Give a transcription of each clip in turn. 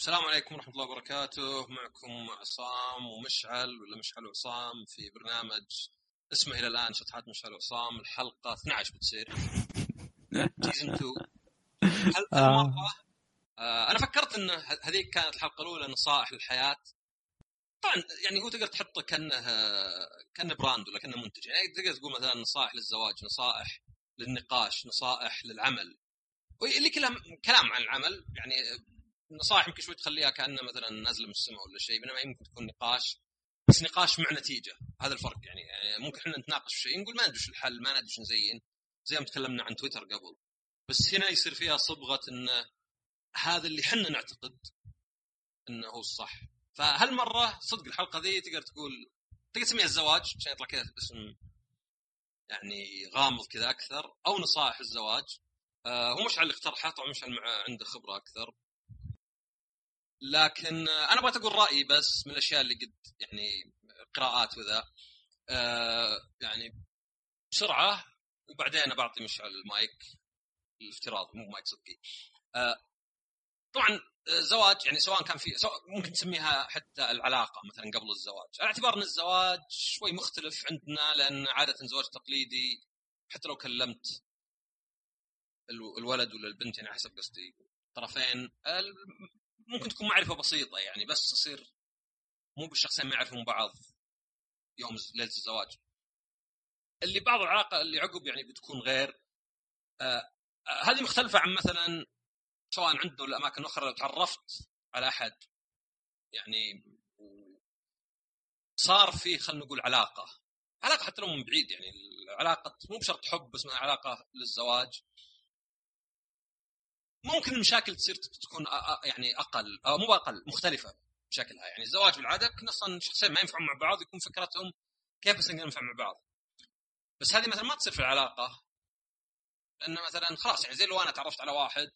السلام عليكم ورحمة الله وبركاته. معكم عصام ومشعل ولا مشعل وعصام في برنامج اسمه إلى الآن شطحات مشعل وعصام الحلقة 12 بتصير. season 2 هل آه. آه أنا فكرت أن هذيك كانت الحلقة الأولى نصائح للحياة. طبعا يعني هو تقدر تحطه كأنه آه، كأنه brand ولا كأنه منتج. يعني تقدر تقول مثلا نصائح للزواج نصائح للنقاش نصائح للعمل. اللي كلام كلام عن العمل. يعني نصائح يمكن شوي تخليها كأنه مثلا نازله من السماء ولا شيء بينما يمكن تكون نقاش بس نقاش مع نتيجة. هذا الفرق يعني, يعني ممكن إحنا نتناقش في شيء نقول ما ندري الحل ما ندري نزين. زي ما تكلمنا عن تويتر قبل. بس هنا يصير فيها صبغة انه هذا اللي إحنا نعتقد إنه هو الصح. فهالمرة صدق الحلقة ذي تقدر تقول تقدر تسميها الزواج عشان يطلع كذا اسم يعني غامض كذا أكثر أو نصائح الزواج. آه هو مشعل اللي اقترحه طبعا مشعل عنده خبرة أكثر. لكن أنا بغيت أقول رأيي بس من الأشياء اللي قد يعني قراءات وذا. آه يعني بسرعة وبعدين بعطي مشعل المايك. الافتراضي مو مايك صدقي. آه طبعا آه، زواج يعني سواء كان في سواء ممكن تسميها حتى العلاقة مثلا قبل الزواج. على اعتبار إن الزواج شوي مختلف عندنا لأن عادة الزواج التقليدي حتى لو كلمت الو- الولد ولا البنت يعني حسب قصدي. طرفين ممكن تكون معرفة بسيطة يعني بس تصير مو بالشخصين ما يعرفون بعض يوم ليلة الزواج. اللي بعض العلاقة اللي عقب يعني بتكون غير آه آه، هذه مختلفة عن مثلا سواء عندنا ولا أماكن أخرى لو تعرفت على أحد يعني صار في خلينا نقول علاقة. علاقة حتى لو من بعيد يعني العلاقة مو بشرط حب بس علاقة للزواج. ممكن المشاكل تصير تكون يعني أقل أو مو أقل مختلفة بشكلها. يعني الزواج بالعادة يمكن أصلا شخصين ما ينفعون مع بعض يكون فكرتهم كيف بس ننفع مع بعض. بس هذه مثلا ما تصير في العلاقة. لأن مثلا خلاص يعني زي لو أنا تعرفت على واحد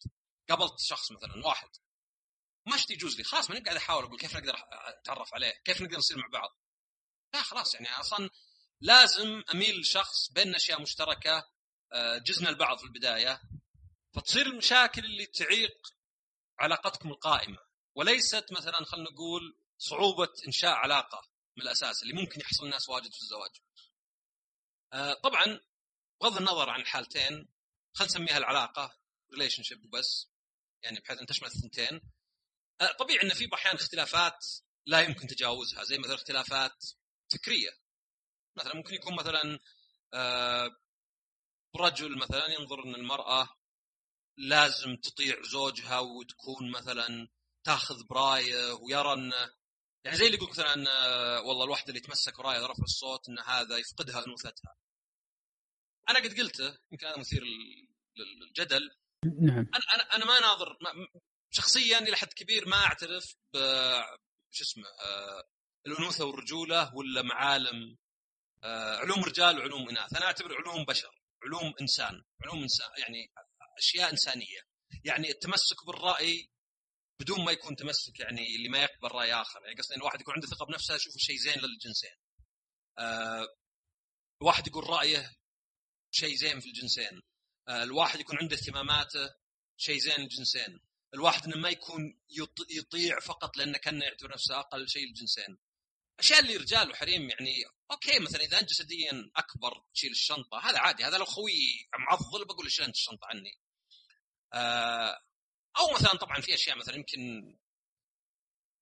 قابلت شخص مثلا واحد. ما اشتي يجوز لي خلاص ماني قاعد أحاول أقول كيف نقدر أتعرف عليه كيف نقدر نصير مع بعض. لا خلاص يعني أصلا لازم أميل لشخص بيننا أشياء مشتركة آه، جزنا البعض في البداية. فتصير المشاكل اللي تعيق علاقتكم القائمة وليست مثلا خلينا نقول صعوبة إنشاء علاقة من الأساس اللي ممكن يحصل الناس واجد في الزواج. آه، طبعا بغض النظر عن الحالتين خلينا نسميها العلاقة relationship وبس يعني بحيث إن تشمل الثنتين. آه، طبيعي إن في أحيانا اختلافات لا يمكن تجاوزها زي مثلا اختلافات فكرية. مثلا ممكن يكون مثلا آه، رجل مثلا ينظر إن المرأة لازم تطيع زوجها وتكون مثلا تاخذ برايه ويرى ان يعني زي اللي يقول مثلا آه، والله الواحدة اللي تمسك برايه رفع الصوت إن هذا يفقدها انوثتها. أنا قد قلته يمكن هذا مثير لل- للجدل نعم أنا أنا أنا ما ناظر ما شخصيا إلى حد كبير ما أعترف ب شو اسمه آه، الأنوثة والرجولة ولا معالم آه، علوم رجال وعلوم إناث، أنا أعتبر علوم بشر، علوم إنسان، علوم إنسان يعني أشياء إنسانية. يعني التمسك بالرأي بدون ما يكون تمسك يعني اللي ما يقبل رأي آخر، يعني قصدي إن الواحد يكون عنده ثقة بنفسه يشوف شيء زين للجنسين. آه، الواحد يقول رأيه شيء زين في الجنسين. آه، الواحد يكون عنده اهتماماته شيء زين للجنسين. الواحد إنه ما يكون يط- يطيع فقط لأنه كان يعتبر نفسه أقل شيء للجنسين. أشياء اللي رجال وحريم يعني أوكي مثلا إذا انت جسديا أكبر تشيل الشنطه هذا عادي هذا لو خوي معضل بقول له شيل الشنطة عني. آه، أو مثلا طبعا في أشياء مثلا يمكن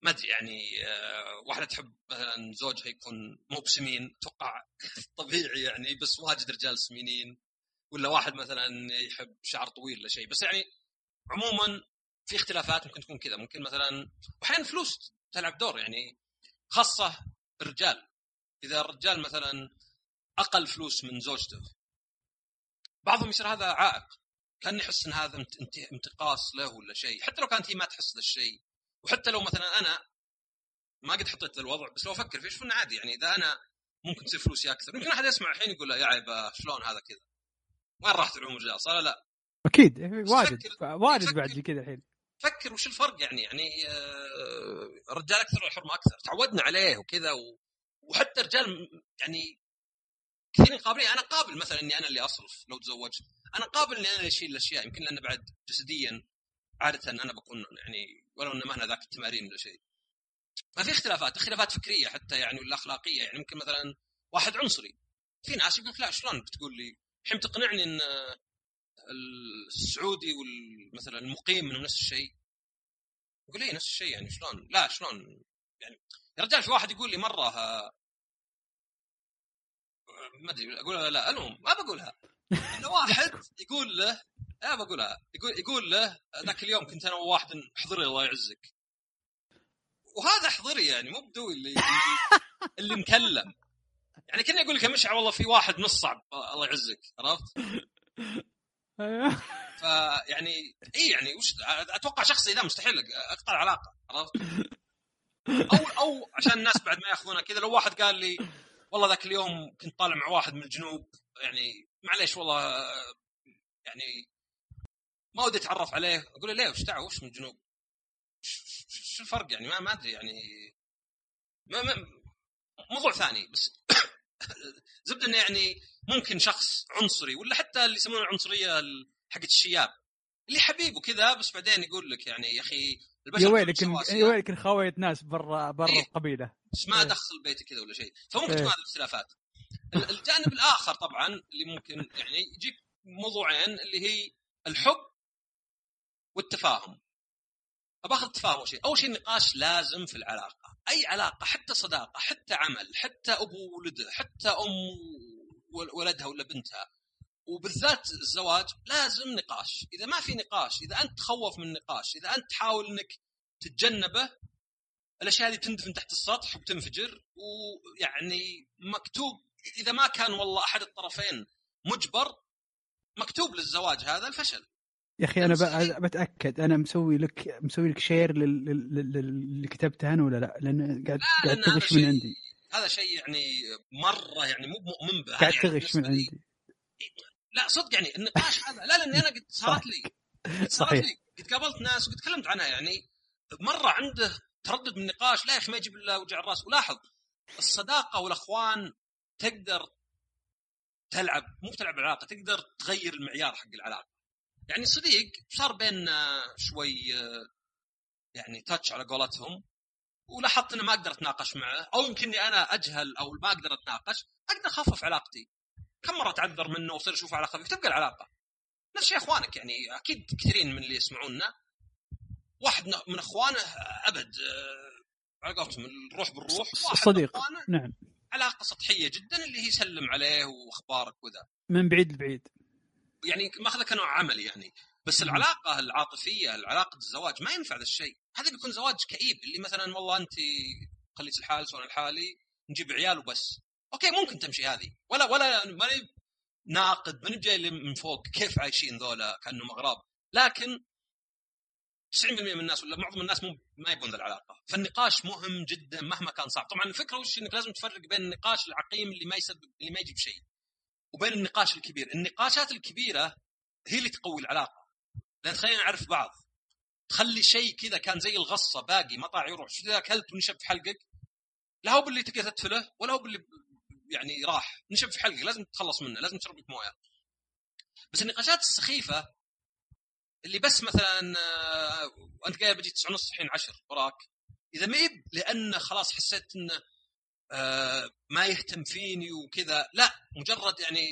ما أدري يعني آه، واحدة تحب مثلا زوجها يكون مو بسمين أتوقع طبيعي يعني بس واجد رجال سمينين ولا واحد مثلا يحب شعر طويل ولا شيء. بس يعني عموما في اختلافات ممكن تكون كذا. ممكن مثلا واحيانا فلوس تلعب دور يعني خاصة الرجال. إذا الرجال مثلا أقل فلوس من زوجته بعضهم يصير هذا عائق. كان يحس إن هذا انت- انت- انتقاص له ولا شيء. حتى لو كانت هي ما تحس ذا الشيء. وحتى لو مثلا أنا ما قد حطيت الوضع بس لو أفكر فيه أشوف إنه عادي. يعني إذا أنا ممكن تصير فلوسي أكثر. يمكن أحد يسمع الحين يقول يا عيبه شلون هذا كذا؟ وين راحت علوم الرجال صار لا. أكيد. واجد. واجد. بعد كذا الحين. فكر وش الفرق يعني؟ يعني آه، الرجال أكثر والحرمه أكثر. تعودنا عليه وكذا و... وحتى رجال يعني كثيرين قابلين. أنا قابل مثلا إني أنا اللي أصرف لو تزوجت. أنا قابل إني أنا اللي أشيل الأشياء. يمكن لأن بعد جسديا عادة أنا بكون يعني ولو انه ما أنا ذاك التمارين ولا شيء. ما في اختلافات. اختلافات فكرية حتى يعني ولا أخلاقية. يعني ممكن مثلا واحد عنصري. في ناس يقول لك لا شلون بتقول لي؟ الحين تقنعني إن السعودي مثلا المقيم منه نفس الشيء. يقول لي نفس الشيء يعني شلون؟ لا شلون؟ يعني يا رجال في واحد يقول لي مرة ما أدري أقولها لا؟ المهم ما بقولها. إنه واحد يقول له لا بقولها. يقول يقول له ذاك اليوم كنت أنا وواحد احضري الله يعزك. وهذا احضري يعني مو بدوي اللي اللي مكلم. يعني كني أقول لك يا مشعل والله في واحد نص صعب الله يعزك عرفت؟ أيوه. فيعني إي يعني وش أتوقع شخصي ذا مستحيل اقطع العلاقه عرفت؟ أو أو عشان الناس بعد ما يأخذونها كذا لو واحد قال لي والله ذاك اليوم كنت طالع مع واحد من الجنوب يعني معليش والله يعني ما ودي أتعرف عليه أقول له ليه وش دعوة وش من الجنوب؟ شو الفرق يعني ما ما أدري يعني ما ما موضوع ثاني بس زبدة انه يعني ممكن شخص عنصري ولا حتى اللي يسمونه العنصرية حقت الشياب اللي حبيب وكذا بس بعدين يقول لك يعني يا أخي يا ويلك يا ويلك خويت ناس برا برا إيه؟ القبيلة. بس ما إيه؟ دخل بيتي كذا ولا شيء. فممكن إيه؟ تكون هذه الاختلافات الجانب الآخر طبعا اللي ممكن يعني يجيك موضوعين اللي هي الحب والتفاهم. باخذ التفاهم أول شيء. أول شيء النقاش لازم في العلاقة. أي علاقة حتى صداقة حتى عمل حتى أبو ولده حتى أم ولدها ولا بنتها. وبالذات الزواج لازم نقاش. إذا ما في نقاش إذا أنت تخوف من النقاش إذا أنت تحاول إنك تتجنبه الأشياء هذه تندفن تحت السطح وتنفجر ويعني مكتوب إذا ما كان والله أحد الطرفين مجبر مكتوب للزواج هذا الفشل. يا أخي أنا بتأكد. أنا مسوي لك مسوي لك شير اللي كتبته أنا ولا لا؟ لأن قاعد قاعد تغش من عندي. هذا شيء يعني مرة يعني مو مؤمن به قاعد يعني تغش من عندي. لا صدق يعني النقاش هذا لا لأني أنا قد صارت لي صحيح. لي قد قابلت ناس وقد تكلمت عنها يعني مرة عنده تردد من النقاش لا يا أخي ما يجيب إلا وجع الرأس. ولاحظ الصداقة والأخوان تقدر تلعب مو تلعب العلاقة تقدر تغير المعيار حق العلاقة. يعني صديق صار بيننا شوي يعني تاتش على قولتهم ولاحظت اني ما أقدر أتناقش معه أو يمكنني أنا أجهل أو ما أقدر أتناقش أقدر أخفف علاقتي. كم مرة تعذر منه وصير اشوفه على خفيف؟ تبقى العلاقة. نفس الشيء إخوانك يعني أكيد كثيرين من اللي يسمعونا. واحد من إخوانه أبد على قولتهم الروح بالروح. واحد صديق. نعم. علاقة سطحية جدا اللي هي يسلم عليه وأخبارك وذا. من بعيد لبعيد. يعني ماخذه كنوع عمل يعني. بس العلاقة العاطفية العلاقة الزواج ما ينفع ذا الشيء. هذا بيكون زواج كئيب اللي مثلا والله انت خليك لحالك سواء لحالي نجيب عيال وبس. okay ممكن تمشي هذه. ولا ولا ماني ناقد ماني جاي من فوق كيف عايشين ذولا كأنهم أغراب. لكن 90% من الناس ولا معظم الناس مو ما يبون ذا العلاقة. فالنقاش مهم جدا مهما كان صعب. طبعا الفكرة وش؟ إنك لازم تفرق بين النقاش العقيم اللي ما يسبب اللي ما يجيب شيء وبين النقاش الكبير. النقاشات الكبيرة هي اللي تقوي العلاقة. لأن تخلينا نعرف بعض. تخلي شيء كذا كان زي الغصة باقي ما طاع يروح شو اذا اكلت ونشب في حلقك؟ لا هو باللي تقدر تدفله ولا هو باللي يعني راح. نشب في حلقك لازم تتخلص منه لازم تشرب لك موية. بس النقاشات السخيفة اللي بس مثلا آه، أنت قايل بجي 9 ونص الحين 10 وراك. إذا ما لأنه خلاص حسيت انه آه، ما يهتم فيني وكذا لا مجرد يعني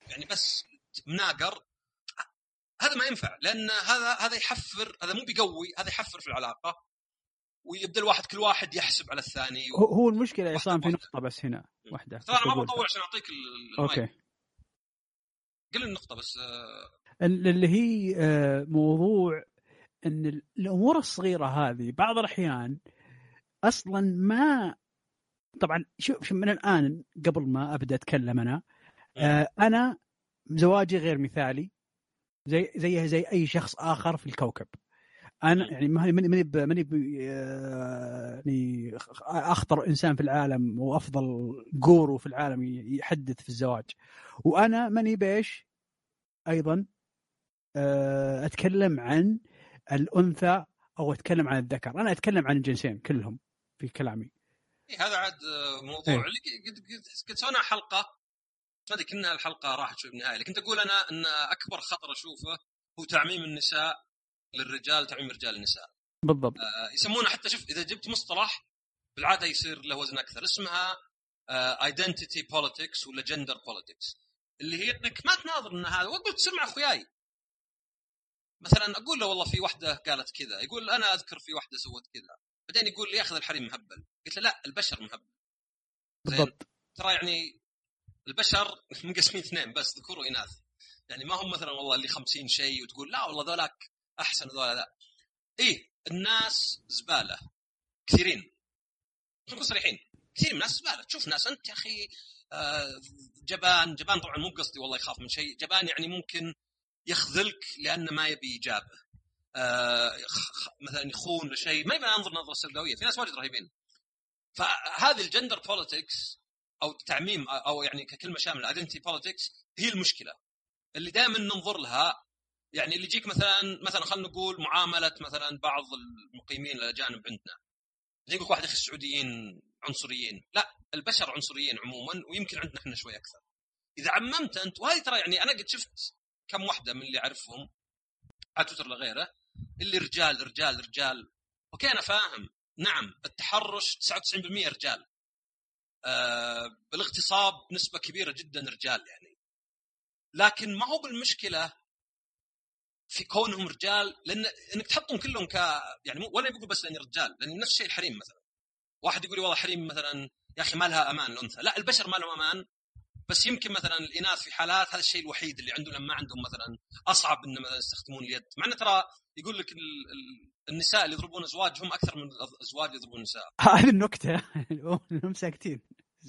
يعني بس مناقر هذا ما ينفع. لأن هذا هذا يحفر هذا مو بيقوي هذا يحفر في العلاقة. ويبدا الواحد كل واحد يحسب على الثاني و... هو المشكلة يا عصام في نقطة بس هنا واحدة. ترى أنا ما بطول عشان أعطيك أوكي. قل النقطة بس آه، اللي هي آه، موضوع إن الأمور الصغيرة هذه بعض الأحيان أصلا ما طبعا شوف من الآن قبل ما أبدأ أتكلم أنا آه أنا زواجي غير مثالي زي زيه زي أي شخص آخر في الكوكب. أنا يعني ماني ماني ماني يعني أخطر إنسان في العالم وأفضل جورو في العالم يحدث في الزواج. وأنا ماني بيش أيضا آه، أتكلم عن الأنثى أو أتكلم عن الذكر. أنا أتكلم عن الجنسين كلهم في كلامي. إيه هذا عاد موضوع. إيه؟ اللي قد قد سوينا حلقة. ما أدري كنا الحلقة راحت شوي بالنهاية لكن تقول أنا إن أكبر خطر أشوفه هو تعميم النساء للرجال تعميم رجال النساء. بالضبط. آه، يسمونه حتى شوف إذا جبت مصطلح بالعادة يصير له وزن أكثر. اسمها identity politics ولا gender politics اللي هي إنك ما تناظر إن هذا وأقول تصير مع أخوياي. مثلا أقول له والله في واحدة قالت كذا يقول أنا أذكر في واحدة سوت كذا. بعدين يقول لي ياخذ الحريم مهبل. قلت له لا البشر مهبل؟ بالضبط. ترى يعني البشر منقسمين اثنين بس ذكور وإناث. يعني ما هم مثلا والله اللي خمسين شيء وتقول لا والله ذولاك أحسن ذولا لا. إيه الناس زبالة. كثيرين. نكون صريحين. كثير من الناس زبالة. تشوف ناس أنت يا أخي آه، جبان. جبان طبعا مو بقصدي والله يخاف من شيء. جبان يعني ممكن يخذلك لأنه ما يبي اجابه آه، مثلا يخون لشيء ما يبي ينظر نظرة سوداوية. في ناس واجد رهيبين. فهذه ال gender politics أو تعميم أو يعني ككلمة شاملة identity politics هي المشكلة. اللي دائما ننظر لها يعني اللي يجيك مثلا مثلا خلينا نقول معاملة مثلا بعض المقيمين الاجانب عندنا. يجيك واحد أخي السعوديين عنصريين. لا البشر عنصريين عموما ويمكن عندنا إحنا شوي أكثر. إذا عممت أنت وهذه ترى يعني أنا قد شفت كم واحدة من اللي أعرفهم على تويتر لغيره اللي رجال رجال رجال. أوكي أنا فاهم. نعم التحرش 99% رجال. آه بالاغتصاب نسبة كبيرة جدا رجال يعني. لكن ما هو بالمشكلة في كونهم رجال لأن إنك تحطهم كلهم ك يعني ولا بقول بس لأني رجال لأن نفس الشيء الحريم مثلا. واحد يقول والله حريم مثلا يا أخي ما لها أمان الانثى لا البشر ما لهم أمان بس يمكن مثلا الإناث في حالات هذا الشيء الوحيد اللي عندهم ما عندهم مثلا أصعب ان مثلا يستخدمون اليد. مع إنه ترى يقول لك ال... ال... النساء اللي يضربون أزواجهم أكثر من الازواج يضربون النساء. هذه النكتة. هم ساكتين.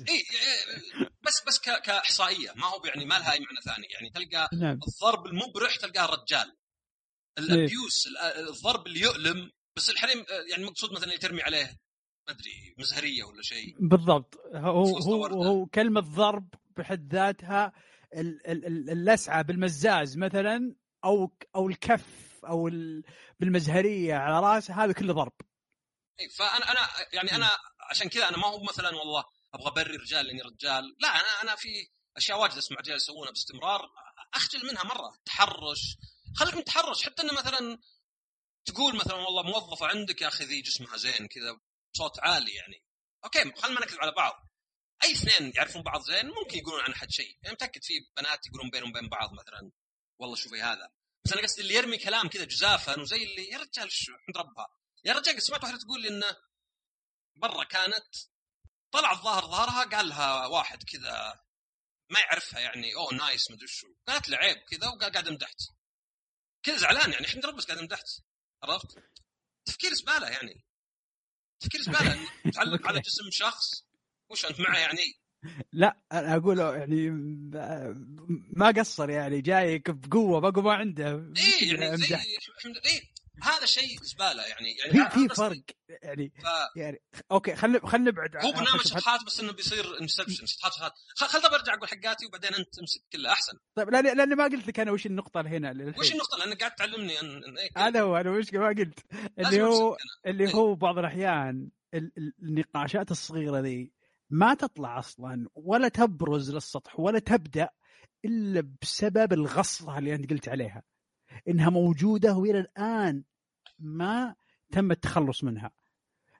إي إيه، بس بس. كإحصائية. ما هو يعني ما لها أي معنى ثاني. يعني تلقى نعم. الضرب المبرح تلقاه رجال. الأبيوس ال- الضرب اللي يؤلم بس الحريم يعني مقصود مثلا ترمي عليه ما أدري مزهرية ولا شيء. بالضبط. هو هو. هو كلمة ضرب بحد ذاتها ال- ال- ال- اللسعة بالمزاز مثلا أو أو الكف أو ال- بالمزهرية على راسه هذا كله ضرب. إيه، فأنا أنا يعني أنا عشان كذا أنا ما هو مثلا والله أبغى أبرر رجال لأني رجال. لا أنا أنا في أشياء واجد أسمع رجال يسوونها باستمرار أخجل منها مرة. تحرش خليك من التحرش حتى إنه مثلا تقول مثلا والله موظفه عندك يا أخي ذي جسمها زين كذا صوت عالي يعني. أوكي خلينا ما نكذب على بعض. أي اثنين يعرفون بعض زين ممكن يقولون عن أحد شيء. يعني متأكد في بنات يقولون بينهم وبين بعض مثلا والله شوفي هذا. بس أنا قصدي اللي يرمي كلام كذا جزافا وزي اللي يا رجال شو عند ربها. يا رجال سمعت واحدة تقول لي إنه برا كانت طلع الظاهر ظهرها قال لها واحد كذا ما يعرفها يعني أوه نايس مدري شو. قالت له عيب كذا وقال قاعد امدحت كذا زعلان يعني احمد ربك بس قاعد امدحت عرفت؟ تفكير زبالة يعني تفكير زبالة تعلق على جسم شخص وش أنت معه يعني لا أنا أقول يعني ما قصر يعني جايك بقوة بقوة ما عنده إيه يعني زي. الحمد إيه هذا شيء زبالة يعني يعني في في فرق. يعني ف- يعني أوكي خلينا خلينا نبعد هو عن برنامج شطحات- بس إنه بيصير انسبشن شطحات شطحات خل أرجع أقول حقاتي وبعدين أنت تمسك كله أحسن. طيب لاني لاني ما قلت لك أنا وش النقطة هنا للحين. وش النقطة؟ لانك قاعد تعلمني إن إن إيه. هذا هو أنا مش ما قلت. اللي هو اللي إيه. هو بعض الأحيان ال- ال- النقاشات الصغيرة ذي ما تطلع أصلا ولا تبرز للسطح ولا تبدأ إلا بسبب الغصة اللي أنت قلت عليها. إنها موجودة وإلى الآن ما تم التخلص منها.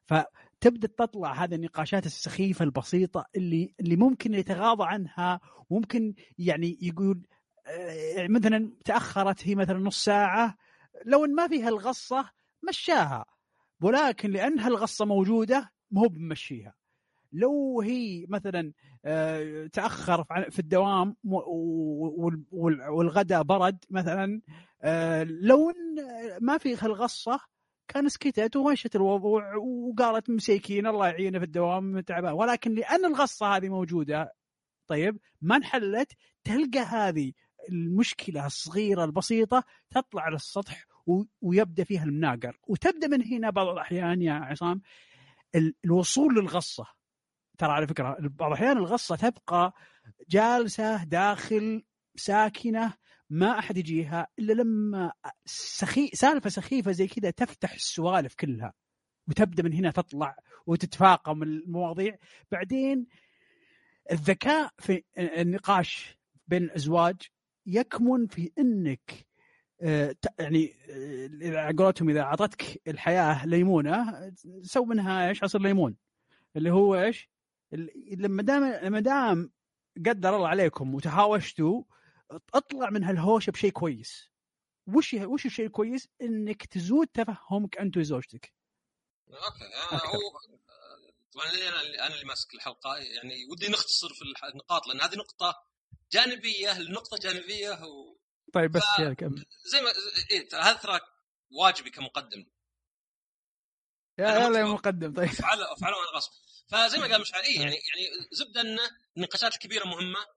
فتبدأ تطلع هذه النقاشات السخيفة البسيطة اللي اللي ممكن يتغاضى عنها ممكن يعني يقول آه، مثلا تأخرت هي مثلا نص ساعة لو إن ما فيها الغصة مشاها ولكن لأنها الغصة موجودة مو بمشيها. لو هي مثلا آه، تأخر في- الدوام والغداء برد مثلا آه، لو إن ما في هالغصة كان سكتت ومشت الوضوع وقالت مسيكين الله يعينه في الدوام تعبان. ولكن لأن الغصة هذه موجودة طيب ما انحلت تلقى هذه المشكلة الصغيرة البسيطة تطلع على السطح ويبدأ فيها المناقر. وتبدأ من هنا بعض الأحيان يا عصام ال- الوصول للغصة. ترى على فكرة بعض الأحيان الغصة تبقى جالسة داخل ساكنة ما أحد يجيها إلا لما سخي سالفة سخيفة زي كذا تفتح السوالف كلها وتبدأ من هنا تطلع وتتفاقم المواضيع بعدين الذكاء في النقاش بين الأزواج يكمن في إنك آه، يعني آه، على قولتهم إذا أعطتك الحياة ليمونة سوي منها إيش عصير ليمون اللي هو إيش؟ لما دام لما دام قدر الله عليكم وتهاوشتوا اطلع من هالهوشة بشيء كويس وش وش الشيء الكويس؟ إنك تزود تفهمك أنت وزوجتك أوكي أكثر. هو طبعا أنا اللي أنا اللي ماسك الحلقة يعني ودي نختصر في النقاط لأن هذه نقطة جانبية لنقطه جانبية وزي طيب بس ف- كمل ما إيه ترى هذا ترى واجبي كمقدم يا- يلا يا. مقدم طيب أفعله أفعله وأنا غصب فزي ما قال مشعل إيه يعني يعني زبدة إن النقاشات الكبيرة مهمة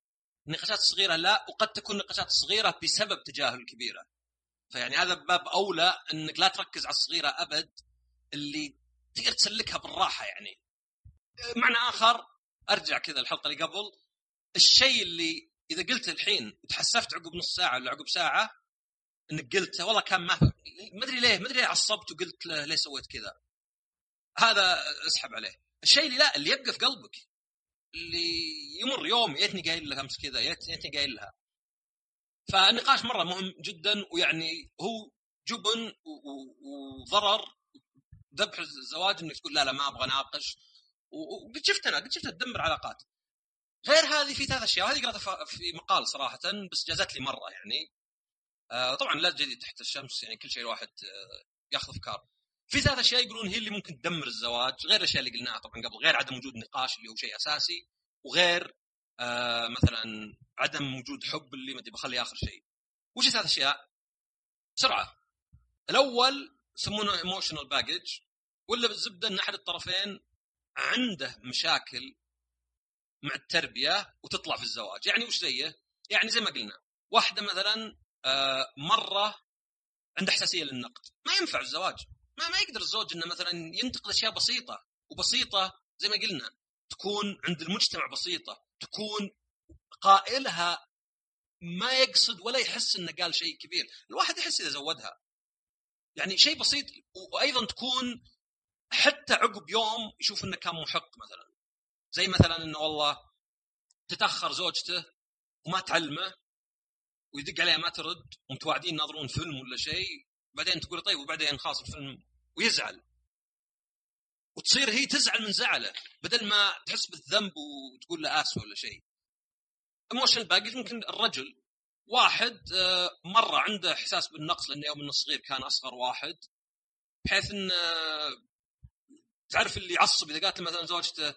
النقاشات الصغيرة لا وقد تكون النقاشات الصغيرة بسبب تجاهل الكبيرة. فيعني هذا باب أولى إنك لا تركز على الصغيرة أبد اللي تقدر تسلكها بالراحة يعني. معنى آخر أرجع كذا الحلقة اللي قبل الشيء اللي إذا قلته الحين وتحسفت عقب نص ساعة ولا عقب ساعة إنك قلته والله كان ما ما أدري ليه ما أدري ليه عصبت وقلت له ليه سويت كذا. هذا أسحب عليه. الشيء اللي لا اللي يبقى في قلبك اللي يمر يوم يتني قايل لها أمس كذا يت- يتني قايل لها. فالنقاش مرة مهم جدا ويعني هو جبن وضرر ذبح الزواج إنك تقول لا لا ما أبغى أناقش. وقد شفت أنا قد شفتها تدمر علاقات. غير هذه في ثلاث أشياء وهذه قرأتها في مقال صراحة بس جازت لي مرة يعني. آه، طبعا لا جديد تحت الشمس يعني كل شيء الواحد آه، ياخذ افكار في ثلاث أشياء يقولون هي اللي ممكن تدمر الزواج غير الأشياء اللي قلناها طبعا قبل غير عدم وجود نقاش اللي هو شيء أساسي وغير آه مثلا عدم وجود حب اللي ما أدري بخليه آخر شيء. وش الثلاث أشياء؟ بسرعة. الأول يسمونه ايموشنال باجج ولا بالزبدة إن أحد الطرفين عنده مشاكل مع التربية وتطلع في الزواج. يعني وش زيه؟ يعني زي ما قلنا واحدة مثلا آه مرة عنده حساسيه للنقد. ما ينفع الزواج. ما ما يقدر الزوج إنه مثلا ينتقد أشياء بسيطة وبسيطة زي ما قلنا تكون عند المجتمع بسيطة تكون قائلها ما يقصد ولا يحس إنه قال شيء كبير. الواحد يحس إذا زودها. يعني شيء بسيط وأيضا تكون حتى عقب يوم يشوف إنه كان محق مثلا. زي مثلا إنه والله تتأخر زوجته وما تعلمه ويدق عليها ما ترد ومتواعدين يناظرون فيلم ولا شيء. بعدين تقول طيب وبعدين خلاص الفيلم ويزعل. وتصير هي تزعل من زعله بدل ما تحس بالذنب وتقول له اسف ولا شيء. emotional baggage ممكن الرجل واحد آه، مرة عنده إحساس بالنقص لأنه يوم إنه صغير كان أصغر واحد بحيث إن آه، تعرف اللي يعصب إذا قالت مثلا زوجته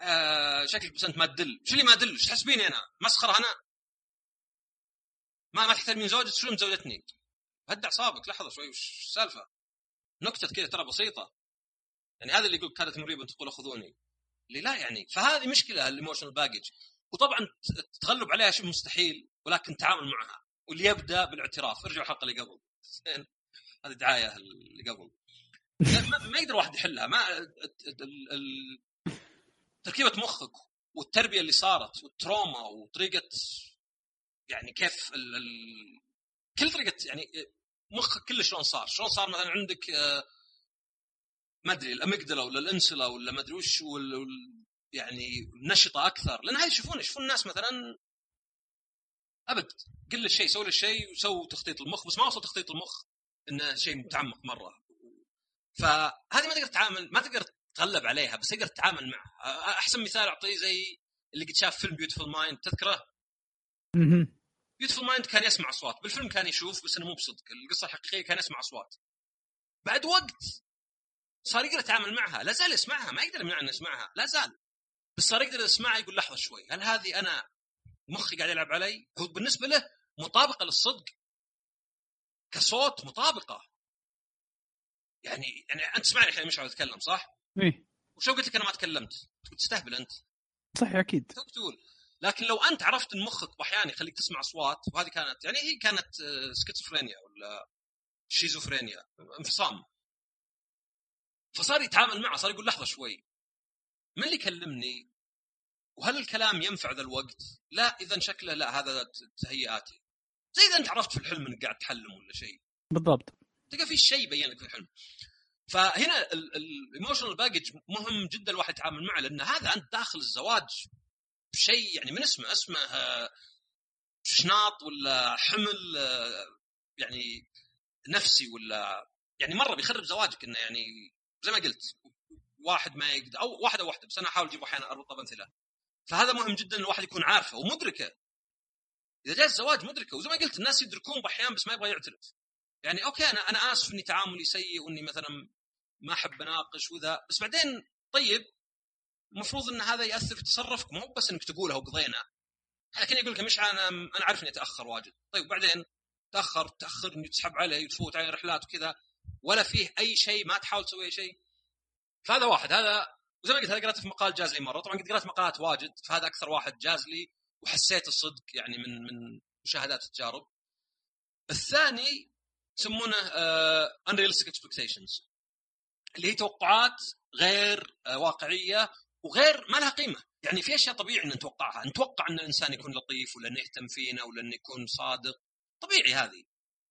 آه شكلك بس أنت ما تدل. شو اللي ما ادل إيش تحسبيني أنا مسخرة أنا ما ما تحترمين زوجتك شو مزوجتني هد اعصابك لحظة شوي وش السالفة؟ نكتة كذا ترى بسيطة. يعني هذا اللي يقول كاد المريب يقول خذوني اللي لا يعني؟ فهذه مشكلة ال emotional baggage وطبعا التغلب عليها شيء مستحيل ولكن تعامل معها. واللي يبدأ بالاعتراف. ارجعوا الحلقة اللي قبل؟ هذه دعاية اللي قبل. ما, يقدر واحد يحلها. ما تركيبة مخك والتربية اللي صارت وال trauma وطريقة يعني كيف ال ال كل طريقة يعني مخك كله شلون صار شلون صار مثلا عندك آه، ما أدري الاميجدلا ولا الأنسلا ولا ما أدري وش يعني نشطة أكثر. لأن هذه يشوفون يشوفون الناس مثلا أبد. قل الشيء سوي الشيء وسووا تخطيط المخ بس ما وصل تخطيط المخ إنه شيء متعمق مرة. فهذه ما تقدر تتعامل ما تقدر تتغلب عليها بس تقدر تتعامل معها. أحسن مثال أعطيه زي اللي قد شاف فيلم Beautiful Mind تذكره؟ مهم. Beautiful Mind كان يسمع أصوات. بالفيلم كان يشوف بس انه مو بصدق. القصة الحقيقية كان يسمع أصوات. بعد وقت صار يقدر يتعامل معها. لا زال يسمعها. ما يقدر يمنع إنه يسمعها. لا زال. بس صار يقدر يسمعها يقول لحظة شوي. هل هذه أنا مخي قاعد يلعب علي؟ هو بالنسبة له مطابقة للصدق. كصوت مطابقة. يعني يعني أنت تسمعني الحين مش عاوز أتكلم صح؟ إيه. وشو قلت لك أنا ما تكلمت؟ تستهبل أنت. صح أكيد. توك تقول لكن لو أنت عرفت إن مخك أحيانا يخليك تسمع أصوات وهذه كانت يعني هي كانت آه، سكيزوفرينيا ولا شيزوفرينيا انفصام. فصار يتعامل معه صار يقول لحظة شوي من اللي يكلمني؟ وهل الكلام ينفع ذا الوقت؟ لا اذا شكله لا هذا تهيئاتي. زي إذا أنت عرفت في الحلم إنك قاعد تحلم ولا شيء. بالضبط. تلقى في شيء يبين لك في الحلم. فهنا الايموشنال باجج مهم جدا الواحد يتعامل معه لأن هذا أنت داخل الزواج بشيء يعني من اسمه اسمه آه، شناط ولا حمل آه، يعني نفسي ولا يعني مرة بيخرب زواجك إنه يعني زي ما قلت واحد ما يقدر أو واحد أو واحدة بس أنا أحاول أجيب أحيانا أربطها بامثله فهذا مهم جدا الواحد يكون عارفه ومدركه. إذا جاء الزواج مدركه وزي ما قلت الناس يدركون بأحيان بس ما يبغى يعترف. يعني okay أنا أنا آسف إني تعاملي سيء وإني مثلا ما أحب أناقش وذا بس بعدين طيب المفروض إن هذا يأثر في تصرفك مو بس إنك تقولها وقضينا. لكن يقول لك مش أنا أنا عارف إني اتاخر واجد. طيب بعدين تأخر تاخرني تسحب علي وتفوت علي رحلات وكذا ولا فيه أي شيء ما تحاول تسوي شيء. فهذا واحد. هذا وزي ما قلت هذا قرأته في مقال جاز لي مرة. طبعا قد قرأت مقالات واجد فهذا أكثر واحد جاز لي وحسيت الصدق يعني من من مشاهدات التجارب. الثاني يسمونه uh, unrealistic expectations اللي هي توقعات غير uh, واقعية وغير ما لها قيمة. يعني في أشياء طبيعي ان نتوقعها. نتوقع إن الإنسان يكون لطيف ولا يهتم فينا ولا يكون صادق. طبيعي هذه.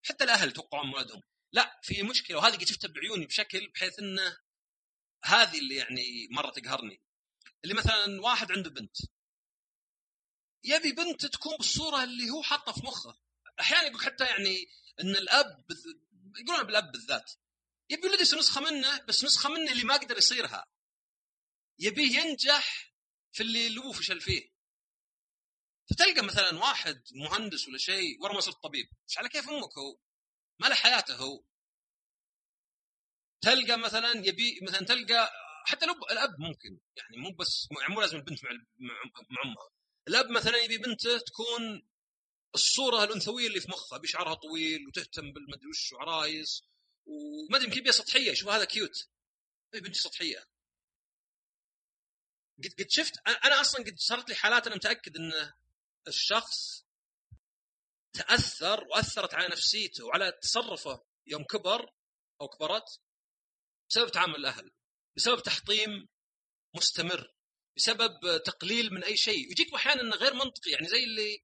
حتى الأهل يتوقعون من ولدهم لا في مشكلة وهذه قد شفتها بعيوني بشكل بحيث انه هذه اللي يعني مرة تقهرني. اللي مثلا واحد عنده بنت. يبي بنت تكون بالصورة اللي هو حاطها في مخه. أحيانا يقول حتى يعني إن الأب يقولون بالاب بالذات. يبي ولده يصير نسخة منه بس نسخة منه اللي ما قدر يصيرها. يبيه ينجح في اللي هو فشل فيه فتلقى مثلا واحد مهندس ولا شيء ورا ما صرت طبيب إيش على كيف أمك هو؟ ما له حياته هو. تلقى مثلا يبي مثلا تلقى حتى لو الأب ممكن يعني مو بس يعني مو لازم البنت مع مع أمها. الأب مثلا يبي بنته تكون الصورة الأنثوية اللي في مخها بشعرها طويل وتهتم بالمدري وش وعرايس وما أدري يمكن سطحية شوف هذا كيوت بنتي سطحية. قد قد شفت أنا أصلا قد صارت لي حالات أنا متأكد إن الشخص تأثر وأثرت على نفسيته وعلى تصرفه يوم كبر أو كبرت بسبب تعامل الأهل بسبب تحطيم مستمر بسبب تقليل من أي شيء. يجيك أحيانا إنه غير منطقي يعني زي اللي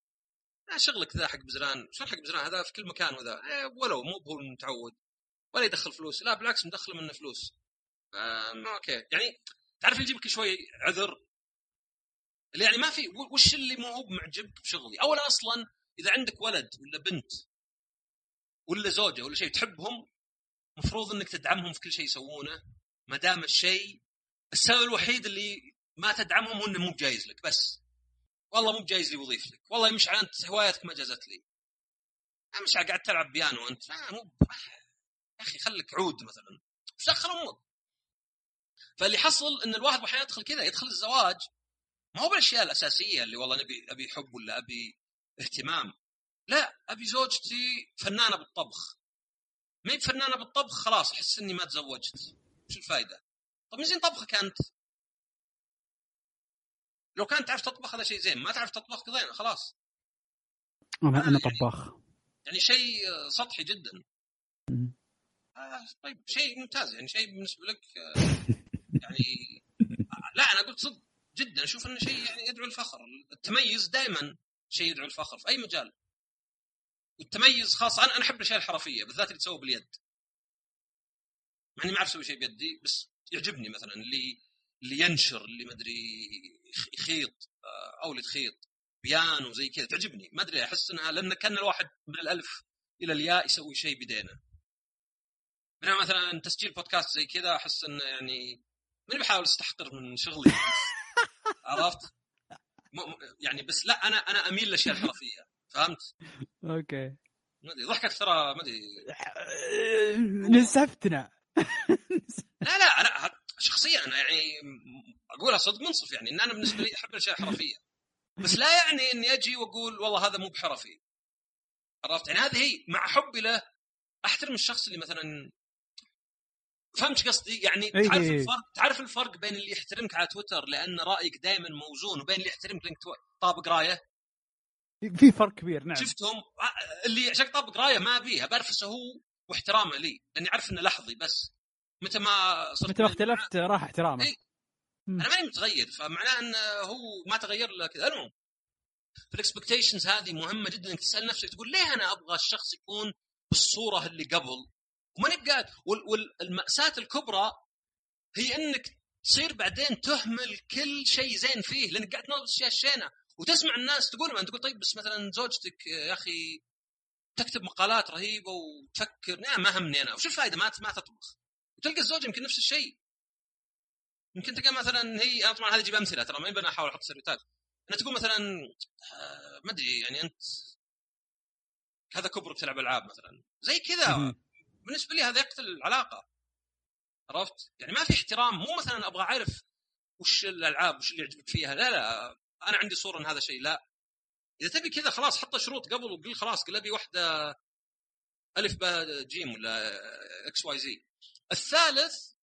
آه شغلك ذا حق بزران شو حق بزران؟ هذا في كل مكان وذا. إيه ولو مو هو المتعود ولا يدخل فلوس. لا بالعكس مدخل منه فلوس. آه okay. يعني تعرف يجيب لك شوي عذر؟ اللي يعني ما في وش اللي مو هو معجبك بشغلي؟ أولا أصلا إذا عندك ولد ولا بنت ولا زوجة ولا شيء تحبهم مفروض إنك تدعمهم في كل شيء يسوونه ما دام الشيء السبب الوحيد اللي ما تدعمهم هو إنه مو بجايز لك بس. والله مو بجايز لي وظيف لك. والله مش انت هوايتك ما جازت لي. مش قاعد تلعب بيانو أنت. لا مو يا أخي خليك عود مثلا. وش دخل أمك. فاللي حصل إن الواحد أحيانا يدخل كذا يدخل الزواج. ما هو بالأشياء الأساسية اللي والله نبي أبي حب ولا أبي اهتمام. لا أبي زوجتي فنانة بالطبخ. ما هي فنانة بالطبخ خلاص أحس إني ما تزوجت. شو الفائده؟ طب من زين طبخك أنت؟ لو كانت تعرف تطبخ هذا شيء زين ما تعرف تطبخ قضينا خلاص. أنا أنا يعني طباخ. يعني شيء سطحي جدا. آه طيب شيء ممتاز يعني شيء بالنسبة لك آه يعني لا أنا قلت صدق جدا. أشوف إنه شيء يعني يدعو الفخر. التميز دائما شيء يدعو الفخر في أي مجال. والتميز خاصه أنا أنا أحب الأشياء الحرفية بالذات اللي تسوى باليد. مع إني ما اعرف أسوي شيء بيدي بس يعجبني مثلا اللي اللي ينشر اللي ما أدري يخيط آه، أو اللي تخيط بيانو زي كذا تعجبني. ما أدري أحس انها لأن كأن الواحد من الألف إلى الياء يسوي شيء بدينه. بينما مثلا تسجيل بودكاست زي كذا أحس إنه يعني ماني بحاول استحقر من شغلي. عرفت؟ يعني بس لا أنا أنا أميل للاشياء الحرفيه فهمت؟ أوكي. ما أدري ضحكك ترى ما أدري. نسفتنا. لا لا أنا شخصيا أنا يعني أقولها صدق منصف يعني إن أنا بالنسبة لي أحب الاشياء الحرفيه بس لا يعني إني أجي وأقول والله هذا مو بحرفي. عرفت؟ يعني هذه هي مع حبي له أحترم الشخص اللي مثلا فهمت قصدي؟ يعني تعرف الفرق؟ تعرف الفرق بين اللي يحترمك على تويتر لأن رأيك دائما موزون وبين اللي يحترمك لأنك طابق رايه؟ في فرق كبير نعم. شفتهم؟ اللي عشان طابق رايه ما أبيها برفسه هو واحترامه لي لأني أعرف إنه لحظي بس. متى ما صرت متى ما اختلفت راح احترامه. إيه؟ أنا ماني متغير فمعناه إنه هو ما تغير له كذا. المهم فالاكسبكتيشنز هذه مهمة جدا إنك تسأل نفسك تقول ليه أنا أبغى الشخص يكون بالصورة اللي قبل؟ وماني بقاعد والمأساة الكبرى هي إنك تصير بعدين تهمل كل شيء زين فيه لأنك قاعد تناظر الاشياء الشينه وتسمع الناس تقول ما تقول طيب بس مثلا زوجتك يا أخي تكتب مقالات رهيبة وتفكر نعم ما همني أنا. وش الفائده ما ما تطبخ. وتلقى الزوجه يمكن نفس الشيء. يمكن تلقى مثلا هي أنا طبعا هذه أجيب أمثلة ترى ما يبي أحاول أحط سيرتات انها تقول مثلا آه، ما أدري يعني أنت هذا كبرك تلعب ألعاب مثلا. زي كذا. بالنسبة لي هذا يقتل العلاقة عرفت؟ يعني ما في احترام مو مثلا أبغى أعرف وش الألعاب وش اللي يعجبك فيها لا لا أنا عندي صورة إن هذا شيء لا. إذا تبي كذا خلاص حط شروط قبل وقل خلاص قل أبي واحدة ألف باء جيم ولا X Y Z الثالث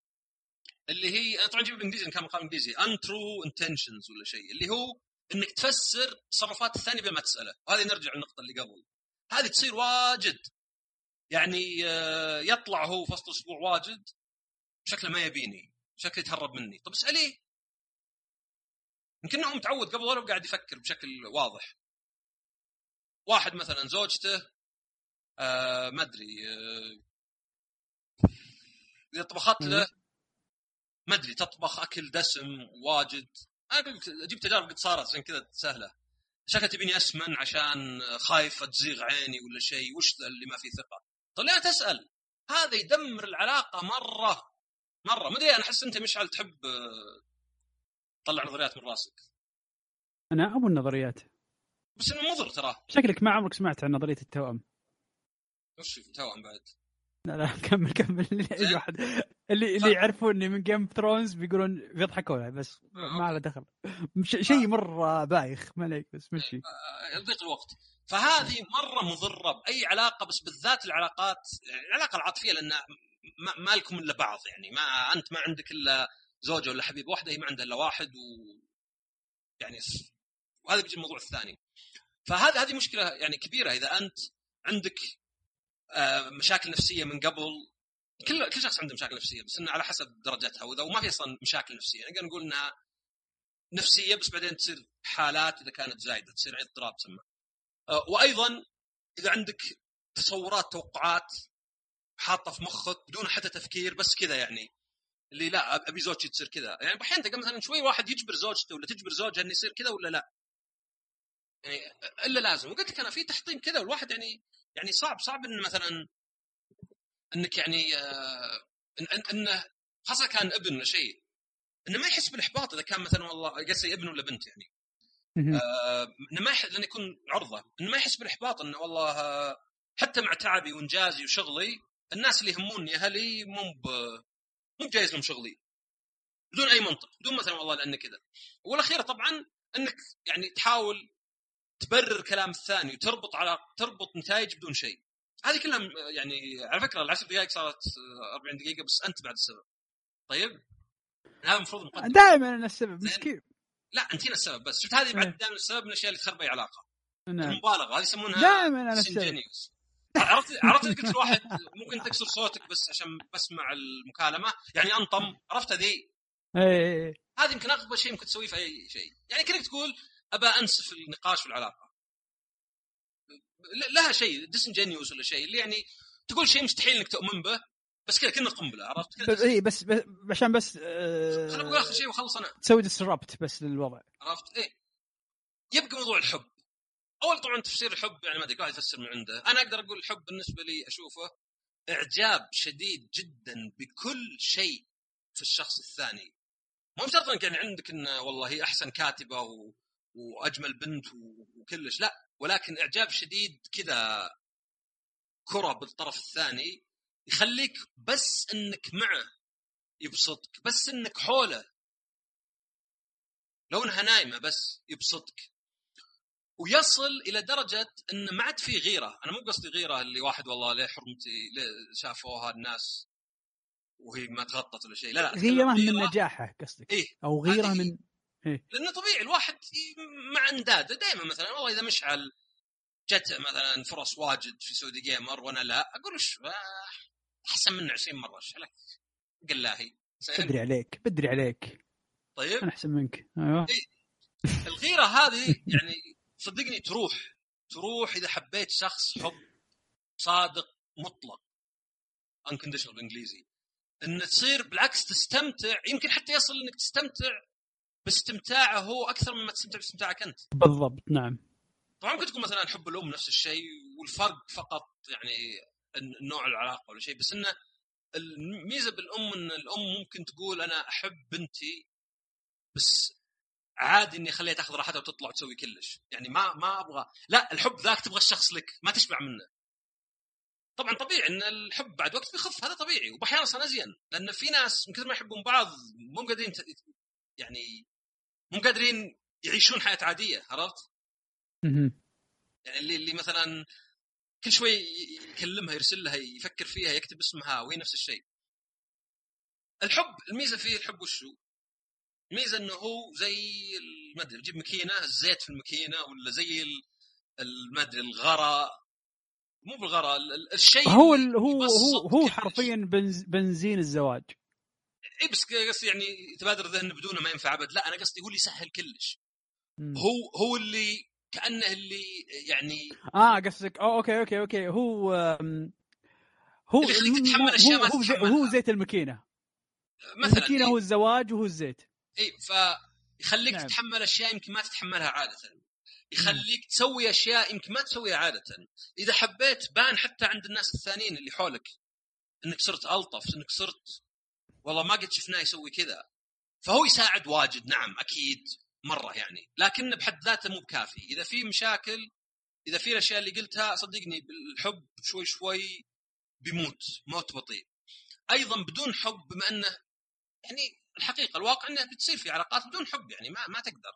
اللي هي أنا طبعا جيب بالانجليزي كان مقال إنجليزي untrue intentions ولا شيء اللي هو إنك تفسر تصرفات الثاني بما تسأله وهذه نرجع للنقطة اللي قبل. هذه تصير واجد. يعني آه، يطلع هو في وسط الأسبوع واجد شكله ما يبيني شكله يتهرب مني. طب اسأليه. يمكن انه متعود قبل ولا قاعد يفكر بشكل واضح. واحد مثلا زوجته آه ما أدري آه إذا طبخت له ما أدري تطبخ أكل دسم واجد. أنا قلت أجيب تجارب قد صارت عشان كذا سهلة. شكلها تبيني أسمن عشان خايفة تزيغ عيني ولا شيء وش اللي ما فيه ثقة؟ طيب لا تسال هذا يدمر العلاقة مرة مرة. ما أدري أنا أحس أنت مشعل تحب آه، تطلع نظريات من راسك. أنا أبو النظريات. بس إنه مضر ترى. شكلك ما عمرك سمعت عن نظرية التوأم. وش في توأم بعد؟ لا لا كمل كمل. اللي واحد. اللي اللي يعرفوني من جيم ثرونز بيقولون بيضحكون بس ما له دخل. شيء مرة بايخ ما عليك بس مشي. آه، يضيق الوقت. فهذه مرة مضرة بأي علاقة بس بالذات العلاقات العلاقة العاطفية لأن ما, ما لكم إلا بعض يعني. ما أنت ما عندك إلا زوجة ولا حبيب واحدة هي ما عندها إلا واحد و يعني وهذا بيجي الموضوع الثاني. فهذه هذه مشكلة يعني كبيرة. إذا أنت عندك آه، مشاكل نفسية من قبل كل كل شخص عنده مشاكل نفسية بس إنه على حسب درجتها. وإذا وما في أصلا مشاكل نفسية نقدر نقول إنها نفسية بس بعدين تصير حالات إذا كانت زايدة تصير اضطراب تسمى. وأيضا إذا عندك تصورات توقعات حاطة في مخك بدون حتى تفكير بس كذا يعني. اللي لا أبي زوجتي تصير كذا. يعني أحيانا تلقى مثلا شوي واحد يجبر زوجته ولا تجبر زوجها إنه يصير كذا ولا لا؟ يعني إلا لازم. وقلت لك أنا في تحطيم كذا والواحد يعني يعني صعب صعب انه مثلا إنك يعني آه إن إنه خاصة كان ابن ولا شيء إنه ما يحس بالإحباط إذا كان مثلا والله قصدي ابن ولا بنت يعني. آه، إنه ما يح... لأنه يكون عرضة. إنه ما يحس بالإحباط إنه والله آه، حتى مع تعبي وإنجازي وشغلي الناس اللي يهموني أهلي مو ب... مو بجايز لهم شغلي. بدون أي منطق. بدون مثلا والله لأن كذا. والأخيرة طبعا إنك يعني تحاول تبرر كلام الثاني وتربط على تربط نتائج بدون شيء. هذه كلها يعني على فكرة العشر دقائق صارت آه، 40 دقيقة بس أنت بعد السبب. طيب؟ هذا المفروض مقدم دائما أنا السبب. مسكين. لا أنت هنا السبب بس. شفت هذه بعد إيه. دائما السبب من الأشياء اللي تخرب أي علاقة. نعم. المبالغة هذه يسمونها دائما أنا disingenuous. عرفت عرفت قلت لواحد ممكن تكسر صوتك بس عشان بسمع المكالمة؟ يعني أنطم. عرفت ذي إيه هذا يمكن أغبى شيء ممكن تسويه في أي شيء. يعني كأنك تقول أبى أنسف النقاش في العلاقة. ل- لها شيء ديسنجينيوس ولا شيء. اللي يعني تقول شيء مستحيل إنك تؤمن به. بس كذا كنا قنبلة عرفت؟ كذا اي بس, بس عشان بس خليني أقول آخر آه شيء واخلص أنا. تسوي ديسربت بس للوضع. عرفت؟ إيه. يبقى موضوع الحب. أول طبعا تفسير الحب يعني ما أدري واحد يفسر من عنده. أنا أقدر أقول الحب بالنسبة لي أشوفه إعجاب شديد جدا بكل شيء في الشخص الثاني. مو شرط انك يعني عندك إنه والله هي أحسن كاتبة و... وأجمل بنت و... وكلش لا. ولكن إعجاب شديد كذا كرة بالطرف الثاني يخليك بس إنك معه يبسطك بس إنك حوله. لو انها نايمة بس يبسطك. ويصل إلى درجة انه ما عاد في غيرة، أنا مو قصدي غيرة اللي واحد والله ليه حرمتي ليه شافوها الناس وهي ما تغطت ولا شيء، لا لا غيرة من نجاحه قصدك؟ إيه. أو غيرة من لأنه طبيعي الواحد مع أنداده دائما مثلا والله إذا مشعل جت مثلا فرص واجد في سعودي جيمر وأنا لا أقول آه، أحسن منه 20 مرة. إيش عليك؟ قلاهي. بدري عليك بدري عليك. طيب. أنا أحسن منك. أيوه. الغيرة هذه يعني صدقني تروح. تروح إذا حبيت شخص حب صادق مطلق. Unconditional بالإنجليزي. إن تصير بالعكس تستمتع يمكن حتى يصل إنك تستمتع باستمتاعه هو أكثر مما تستمتع باستمتاعك أنت. بالضبط نعم. طبعا ممكن تكون مثلا حب الأم نفس الشيء والفرق فقط يعني نوع العلاقة ولا شيء بس إنه الميزة بالأم إن الأم ممكن تقول أنا أحب بنتي بس عادي إني اخليها تاخذ راحتها وتطلع وتسوي كلش. يعني ما ما أبغى. لا الحب ذاك تبغى الشخص لك ما تشبع منه. طبعا طبيعي إن الحب بعد وقت بيخف هذا طبيعي. وباحيانا أصلا ازين لأن في ناس من كثر ما يحبون بعض مو قادرين يعني مو قادرين يعيشون حياة عادية عرفت؟ يعني اللي اللي مثلا كل شوي يكلمها يرسل لها يفكر فيها يكتب اسمها وهي نفس الشيء. الحب الميزة فيه الحب وشو؟ الميزة إنه هو زي ما أدري تجيب ماكينة الزيت في الماكينة ولا زي ما أدري الغراء مو بالغراء الشيء هو هو هو هو حرفيا بنز بنزين الزواج. اي بس قصدي يعني تبادر ذهن بدونه ما ينفع أبد. لا أنا قصدي هو اللي يسهل كلش. هو هو اللي كأنه اللي يعني آه قصدك. أو okay okay okay. هو هو اللي يخليك تتحمل أشياء ما هو, هو زيت الماكينة. مثلا الماكينة هو الزواج وهو الزيت. اي فيخليك نعم. تتحمل أشياء يمكن ما تتحملها عادة. يخليك تسوي أشياء يمكن ما تسويها عادة. إذا حبيت بان حتى عند الناس الثانيين اللي حولك إنك صرت ألطف إنك صرت والله ما قد شفناه يسوي كذا. فهو يساعد واجد نعم أكيد. مرة يعني. لكن بحد ذاته مو بكافي. إذا في مشاكل إذا في الأشياء اللي قلتها صدقني بالحب شوي شوي بيموت موت بطيء. أيضا بدون حب بما إنه يعني الحقيقة الواقع إنه بتصير في علاقات بدون حب يعني ما ما تقدر.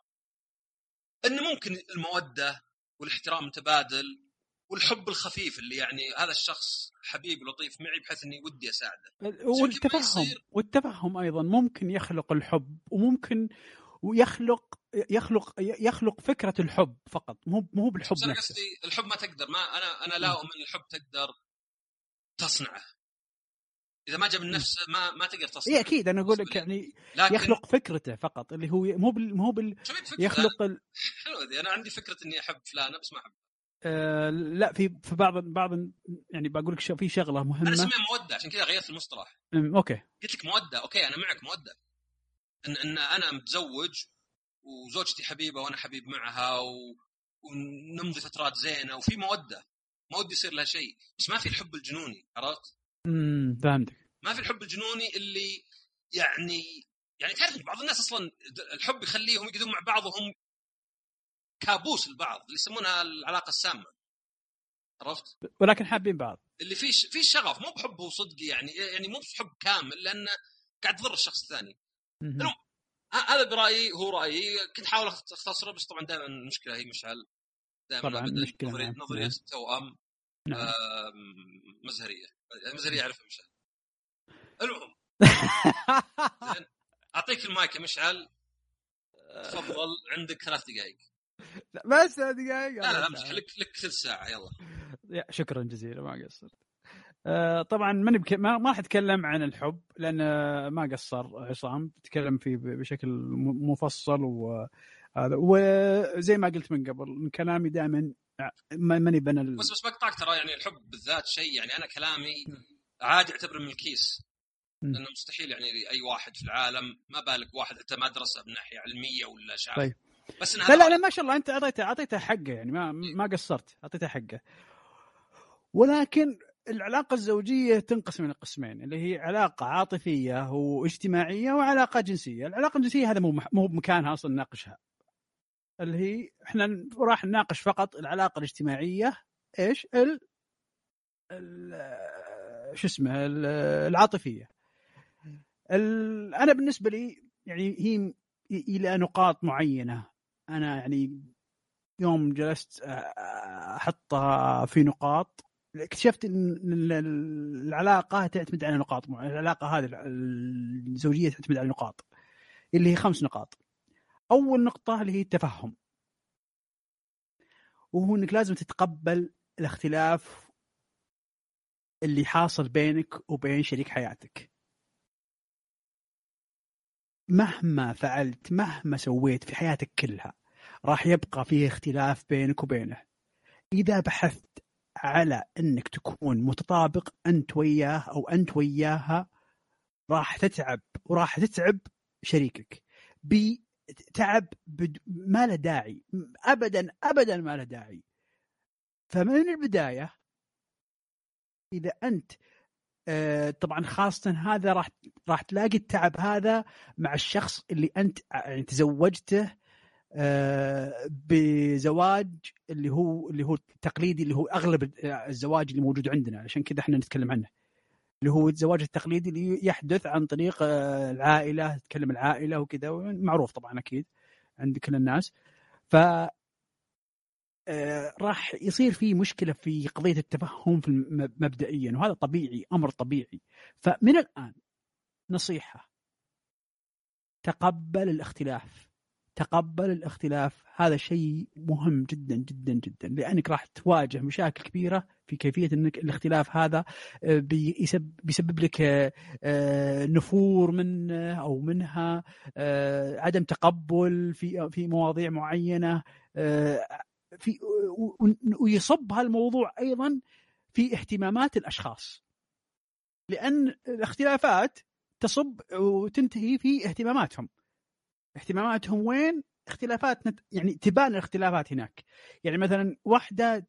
انه ممكن المودة والاحترام متبادل والحب الخفيف اللي يعني هذا الشخص حبيب لطيف معي بحيث إني ودي أساعده. والتفهم والتفهم أيضا ممكن يخلق الحب وممكن ويخلق يخلق يخلق فكرة الحب فقط مو مو بالحب نفسه. قصدي الحب ما تقدر ما أنا أنا لا أؤمن الحب تقدر تصنعه. إذا ما جاب من نفسه ما ما تقدر تصنع إي أكيد أنا أقول لك يعني لكن... يخلق فكرته فقط اللي هو مو بال مو بال يخلق ال... حلوة ذي أنا عندي فكرة إني أحب فلانة بس ما احب آه لا في في بعض بعض يعني بقول لك في شغلة مهمة. أنا اسميها مودة عشان كذا غيرت المصطلح. okay. قلت لك مودة okay أنا معك مودة. إن إن أنا متزوج وزوجتي حبيبة وأنا حبيب معها و... ونمضي فترات زينة وفي مودة ما ودي يصير لها شيء بس ما في الحب الجنوني عرفت؟ امم فهمتك ما في الحب الجنوني اللي يعني يعني تعرف بعض الناس أصلا الحب يخليهم يقعدون مع بعض وهم كابوس البعض اللي يسمونها العلاقة السامة عرفت؟ ولكن حابين بعض اللي في في شغف مو بحب وصدق يعني يعني مو بحب كامل لأنه قاعد تضر الشخص الثاني. المهم هذا برأيي هو رأيي. كنت احاول أختصره بس طبعا دائما المشكلة هي مشعل دائما طبعا المشكلة نظرية, نظرية نعم. التوأم نعم. آه مزهرية. المزهريه اعرفها مشعل المهم. أعطيك المايك يا مشعل. تفضل. عندك ثلاث دقائق بس ثلاث دقائق لا لا, لا لك لك ثلث ساعة. يلا. شكرا جزيلا ما قصرت. آه طبعا ماني بك... ما, ما راح أتكلم عن الحب لأن ما قصر عصام. تكلم فيه بشكل مفصل وهذا. وزي ما قلت من قبل من كلامي دائما ماني بنا ال... بس بس بقطعك ترى يعني الحب بالذات شيء يعني أنا كلامي عادي أعتبره من الكيس. لأنه مستحيل يعني اي واحد في العالم ما بالك واحد حتى ما درسه من ناحية علمية ولا شعب طيب. بس لا لا, لا ما شاء الله أنت اعطيته أعطيته حقه يعني ما ما قصرت أعطيته حقه. ولكن العلاقة الزوجية تنقسم إلى قسمين اللي هي علاقة عاطفية واجتماعية وعلاقة جنسية، العلاقة الجنسية هذا مو مو بمكانها أصلا نناقشها. اللي هي إحنا راح نناقش فقط العلاقة الاجتماعية إيش؟ ال, ال... شو اسمه العاطفية. ال... أنا بالنسبة لي يعني هي إلى نقاط معينة أنا يعني يوم جلست أحطها في نقاط اكتشفت إن العلاقة تعتمد على نقاط معينه العلاقة هذه الزوجية تعتمد على نقاط اللي هي خمس نقاط. أول نقطة اللي هي التفهم. وهو إنك لازم تتقبل الاختلاف اللي حاصل بينك وبين شريك حياتك. مهما فعلت مهما سويت في حياتك كلها راح يبقى فيه اختلاف بينك وبينه. إذا بحثت على أنك تكون متطابق أنت وياه أو أنت وياها راح تتعب وراح تتعب شريكك. بتعب بد... ما له داعي ابدا ابدا ما له داعي. فمن البداية إذا أنت آه، طبعا خاصة هذا راح راح تلاقي التعب هذا مع الشخص اللي أنت يعني تزوجته بزواج اللي هو اللي هو التقليدي اللي هو أغلب الزواج اللي موجود عندنا عشان كذا إحنا نتكلم عنه. اللي هو الزواج التقليدي اللي يحدث عن طريق آه، العائلة تكلم العائلة وكذا معروف طبعا أكيد عند كل الناس. ف آه، راح يصير في مشكلة في قضية التفهم في مبدئيا وهذا طبيعي أمر طبيعي. فمن الآن نصيحة تقبل الاختلاف. تقبل الاختلاف. هذا شيء مهم جدا جدا جدا. لأنك راح تواجه مشاكل كبيرة في كيفية إنك الاختلاف هذا آه، بيسبب, بيسبب لك آه، نفور منه أو منها عدم تقبل في في مواضيع معينة في ويصب هالموضوع أيضا في اهتمامات الأشخاص. لأن الاختلافات تصب وتنتهي في اهتماماتهم. اهتماماتهم وين؟ اختلافات نت... يعني تبان الاختلافات هناك. يعني مثلا واحدة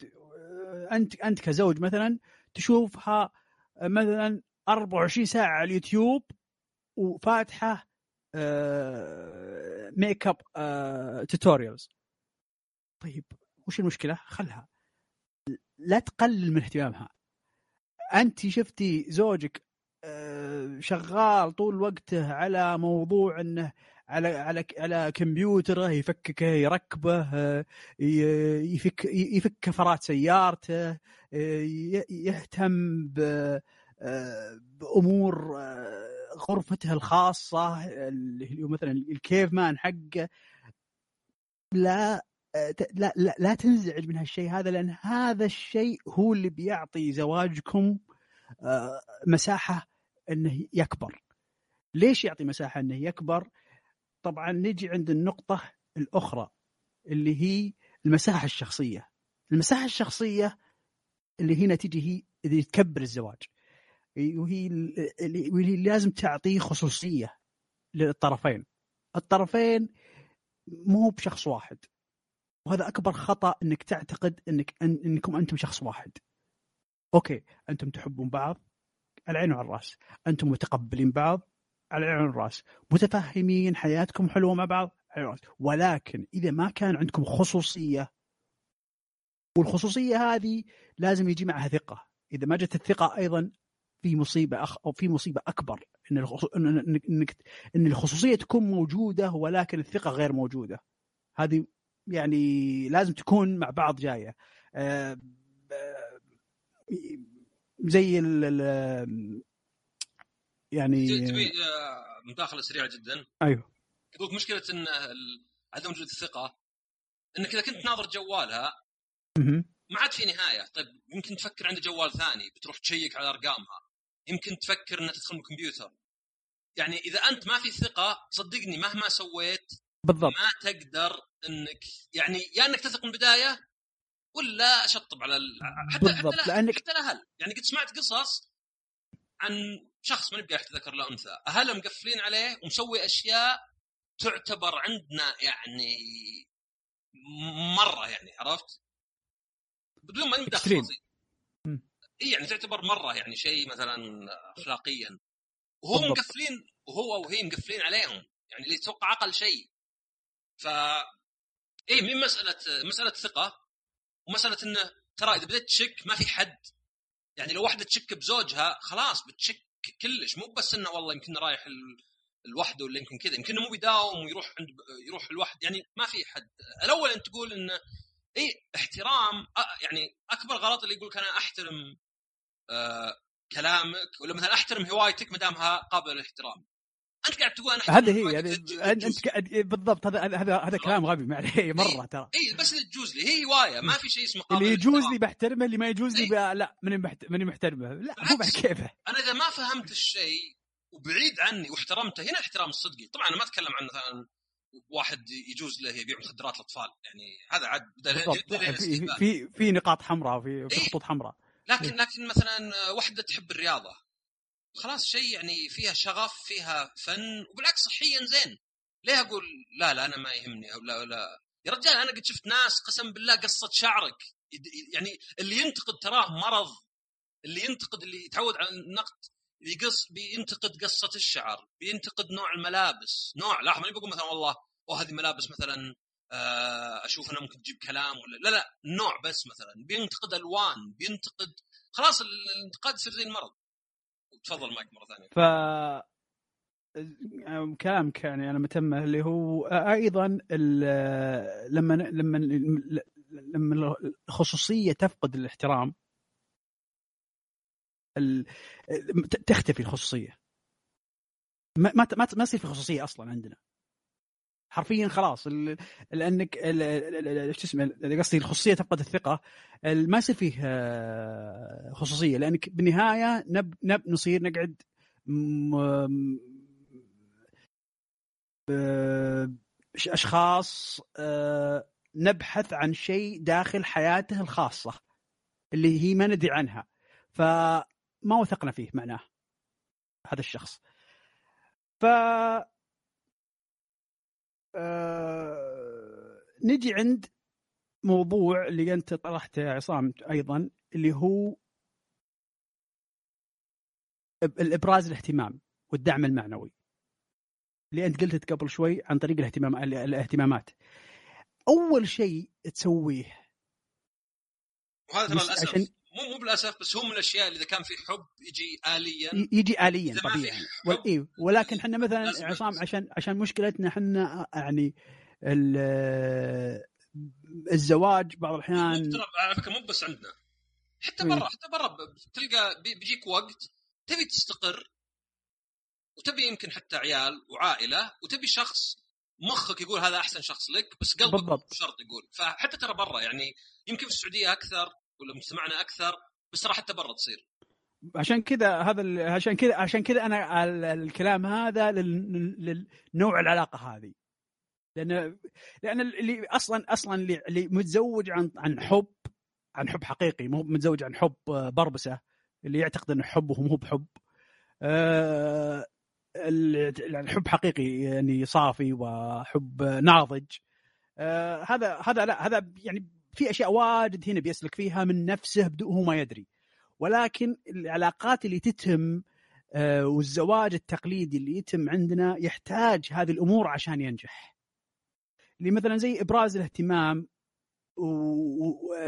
انت أنت كزوج مثلا تشوفها مثلا 24 ساعة على اليوتيوب وفاتحة makeup tutorials طيب وش المشكلة؟ خلها. لا تقلل من اهتمامها. أنت شفتي زوجك آه، شغال طول وقته على موضوع إنه على على على كمبيوتره يفككه يركبه يفك يفك كفرات سيارته يهتم بأمور غرفته الخاصة اللي هو مثلا الكيف مان حقه لا لا لا لا تنزعج من هالشيء هذا لأن هذا الشيء هو اللي بيعطي زواجكم آه، مساحة إنه يكبر. ليش يعطي مساحة إنه يكبر؟ طبعا نجي عند النقطة الأخرى اللي هي المساحة الشخصية. المساحة الشخصية اللي هنا تجي هي اللي تكبر الزواج. وهي اللي لازم تعطيه خصوصية للطرفين. الطرفين مو بشخص واحد وهذا أكبر خطأ إنك تعتقد إنك أن إنكم أنتم شخص واحد أوكي أنتم تحبون بعض العين وعلى الرأس أنتم متقبلين بعض على العين والراس متفاهمين حياتكم حلوة مع بعض؟ الراس ولكن إذا ما كان عندكم خصوصية والخصوصية هذه لازم يجي معها ثقة. إذا ما جت الثقة أيضا في مصيبة أخ أو في مصيبة أكبر. إن انك إن الخصوصية تكون موجودة ولكن الثقة غير موجودة. هذه يعني لازم تكون مع بعض جاية. آه، زي ال يعني تبي آه، مداخله سريعه جدا. أيوه. يقولك مشكلة إن عدم وجود الثقة إنك إذا كنت ناظر جوالها ما عاد في نهاية. طيب يمكن تفكر عند جوال ثاني بتروح تشيك على أرقامها. يمكن تفكر إنها تدخل الكمبيوتر. يعني إذا أنت ما في ثقة صدقني مهما سويت بالضبط. ما تقدر إنك يعني يا إنك تثق من البداية ولا شطب على ال... حتى بالضبط حتى لأنك حتى الاهل يعني قد سمعت قصص عن شخص ما نبي ذكر له أنثى. اهله مقفلين عليه ومسوي أشياء تعتبر عندنا يعني مرة يعني عرفت؟ بدون ما ندخل إي يعني تعتبر مرة يعني شيء مثلا اخلاقيا. وهو. مقفلين وهو وهي مقفلين عليهم. يعني اللي يتوقع أقل شيء. ف إي من مسألة مسألة ثقة ومسألة إنه ترى إذا بديت تشك ما في حد. يعني لو واحدة تشك بزوجها خلاص بتشك. كلش. مو بس إنه والله يمكن رايح لوحده ولا يمكن كذا يمكن مو بيداوم ويروح عند يروح لوحده يعني ما في حد. الأول أنت تقول إنه إي احترام يعني أكبر غلط اللي يقول أنا أحترم آه كلامك ولا مثلا أحترم هوايتك ما دامها قابله للاحترام. أنت قاعد تقول أنا هذا هي يعني أنت بالضبط هذا هذا هذا كلام غبي معليه مرة ترى. اي بس اللي تجوز لي هي هواية ما في شيء اسمه اللي يجوز لي بحترمه اللي ما يجوز لي لا ماني ماني محترمه. لا مو بعد كيفه أنا إذا ما فهمت الشيء وبعيد عني واحترمته هنا احترام الصدقي طبعا أنا ما أتكلم عن مثلا واحد يجوز له يبيع مخدرات الاطفال يعني هذا عاد في في في نقاط حمراء في في خطوط حمراء. لكن لكن مثلا واحدة تحب الرياضة خلاص شيء يعني فيها شغف فيها فن وبالعكس صحيا زين. ليه أقول لا لا أنا ما يهمني أو لا لا. يا رجال أنا قد شفت ناس قسم بالله قصة شعرك. يعني اللي ينتقد تراه مرض. اللي ينتقد اللي يتعود على النقد يقص بينتقد قصة الشعر بينتقد نوع الملابس. نوع لاحظ ما بقول مثلا والله وهذه ملابس مثلا آه، أشوف انها ممكن تجيب كلام ولا لا لا نوع بس مثلا. بينتقد ألوان بينتقد خلاص الانتقاد يصير زي المرض. تفضل معك مرة ثانية. ف كلامك يعني أنا متمه اللي هو أيضا لما لما لما الخصوصية تفقد الاحترام تختفي الخصوصية. ما ما ما يصير في خصوصية أصلا عندنا. حرفيا خلاص. لأنك إيش اسمه قصدي الخصوصية تفقد الثقة. ما يصير فيه آه، خصوصية لأنك بالنهاية نب نب نصير نقعد أشخاص آه، نبحث عن شيء داخل حياته الخاصة اللي هي ما ندري عنها. فما وثقنا فيه معناه هذا الشخص. ف آه... نجي عند موضوع اللي انت طرحته يا عصام أيضا اللي هو الابراز الاهتمام والدعم المعنوي اللي انت قلت قبل شوي عن طريق الاهتمام الاهتمامات. أول شيء تسويه وهذا ترى للأسف عشان... مو مو بالأسف بس هو من الأشياء اللي إذا كان في حب يجي اليا. يجي اليا طبيعي. إيه ولكن إحنا مثلا عصام عشان عشان مشكلتنا إحنا يعني الزواج بعض الأحيان ترى على فكرة مو بس عندنا. حتى برا حتى برا تلقى بيجيك وقت تبي تستقر وتبي يمكن حتى عيال وعائلة وتبي شخص مخك يقول هذا أحسن شخص لك بس قلبك بالضبط. شرط يقول. فحتى ترى برا يعني يمكن في السعودية أكثر ولا مجتمعنا أكثر بس ترى حتى برا تصير. عشان كذا هذا عشان كذا عشان كذا أنا الكلام هذا للنوع العلاقة هذه. لأن لأن اللي أصلا أصلا اللي متزوج عن عن حب عن حب حقيقي مو متزوج عن حب بربسة اللي يعتقد انه حب وهو مو بحب أه الحب حقيقي يعني صافي وحب ناضج أه هذا هذا لا هذا يعني في أشياء واجد هنا بيسلك فيها من نفسه وهو ما يدري. ولكن العلاقات اللي تتم أه والزواج التقليدي اللي يتم عندنا يحتاج هذه الأمور عشان ينجح. اللي مثلا زي إبراز الاهتمام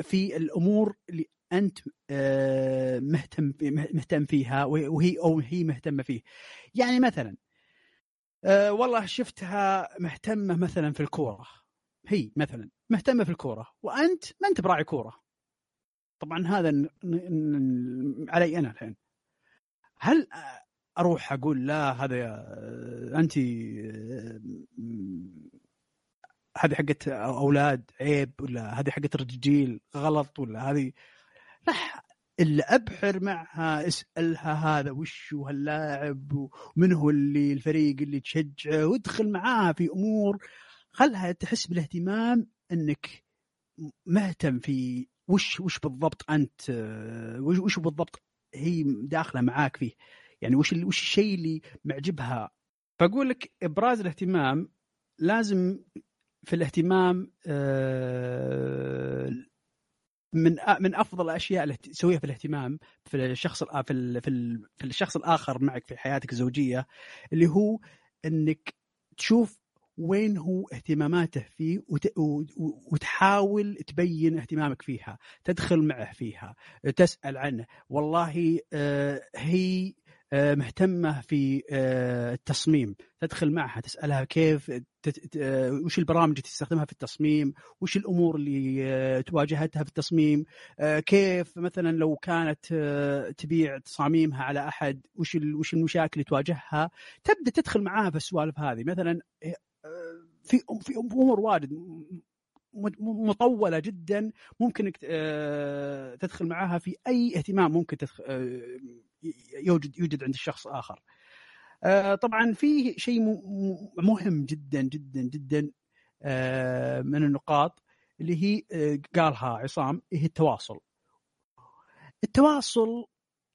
في الأمور اللي أنت آه، مهتم مهتم فيها وهي أو هي مهتمة فيه. يعني مثلا آه، والله شفتها مهتمة مثلا في الكورة. هي مثلا مهتمة في الكورة وأنت ما أنت براعي كورة. طبعا هذا علي أنا الحين. هل أروح أقول لا هذا انت هذه حقت أولاد عيب ولا هذه حقت رجيل غلط ولا هذه؟ لا إلا أبحر معها أسألها هذا وش هاللاعب ومن هو اللي الفريق اللي تشجعه وادخل معاها في أمور خلها تحس بالاهتمام انك مهتم في وش وش بالضبط انت وش, وش بالضبط هي داخله معاك فيه. يعني وش وش الشيء اللي معجبها. فأقول لك إبراز الاهتمام لازم في الاهتمام آه، من من أفضل الأشياء اللي تسويها في الاهتمام في الشخص في في الشخص الآخر معك في حياتك الزوجية اللي هو إنك تشوف وين هو اهتماماته فيه وتحاول تبين اهتمامك فيها تدخل معه فيها تسأل عنه. والله آه، هي آه، مهتمة في آه، التصميم. تدخل معها تسألها كيف وش البرامج اللي تستخدمها في التصميم؟ وش الأمور اللي تواجهتها في التصميم؟ كيف مثلا لو كانت تبيع تصاميمها على أحد وش وش المشاكل اللي تواجهها؟ تبدأ تدخل معاها في السوالف هذه. مثلا في في أمور واجد مطولة جدا ممكن تدخل معاها في أي اهتمام ممكن تدخل يوجد يوجد عند الشخص آخر. آه، طبعا في شيء مهم جدا جدا جدا آه، من النقاط اللي هي آه، قالها عصام هي التواصل. التواصل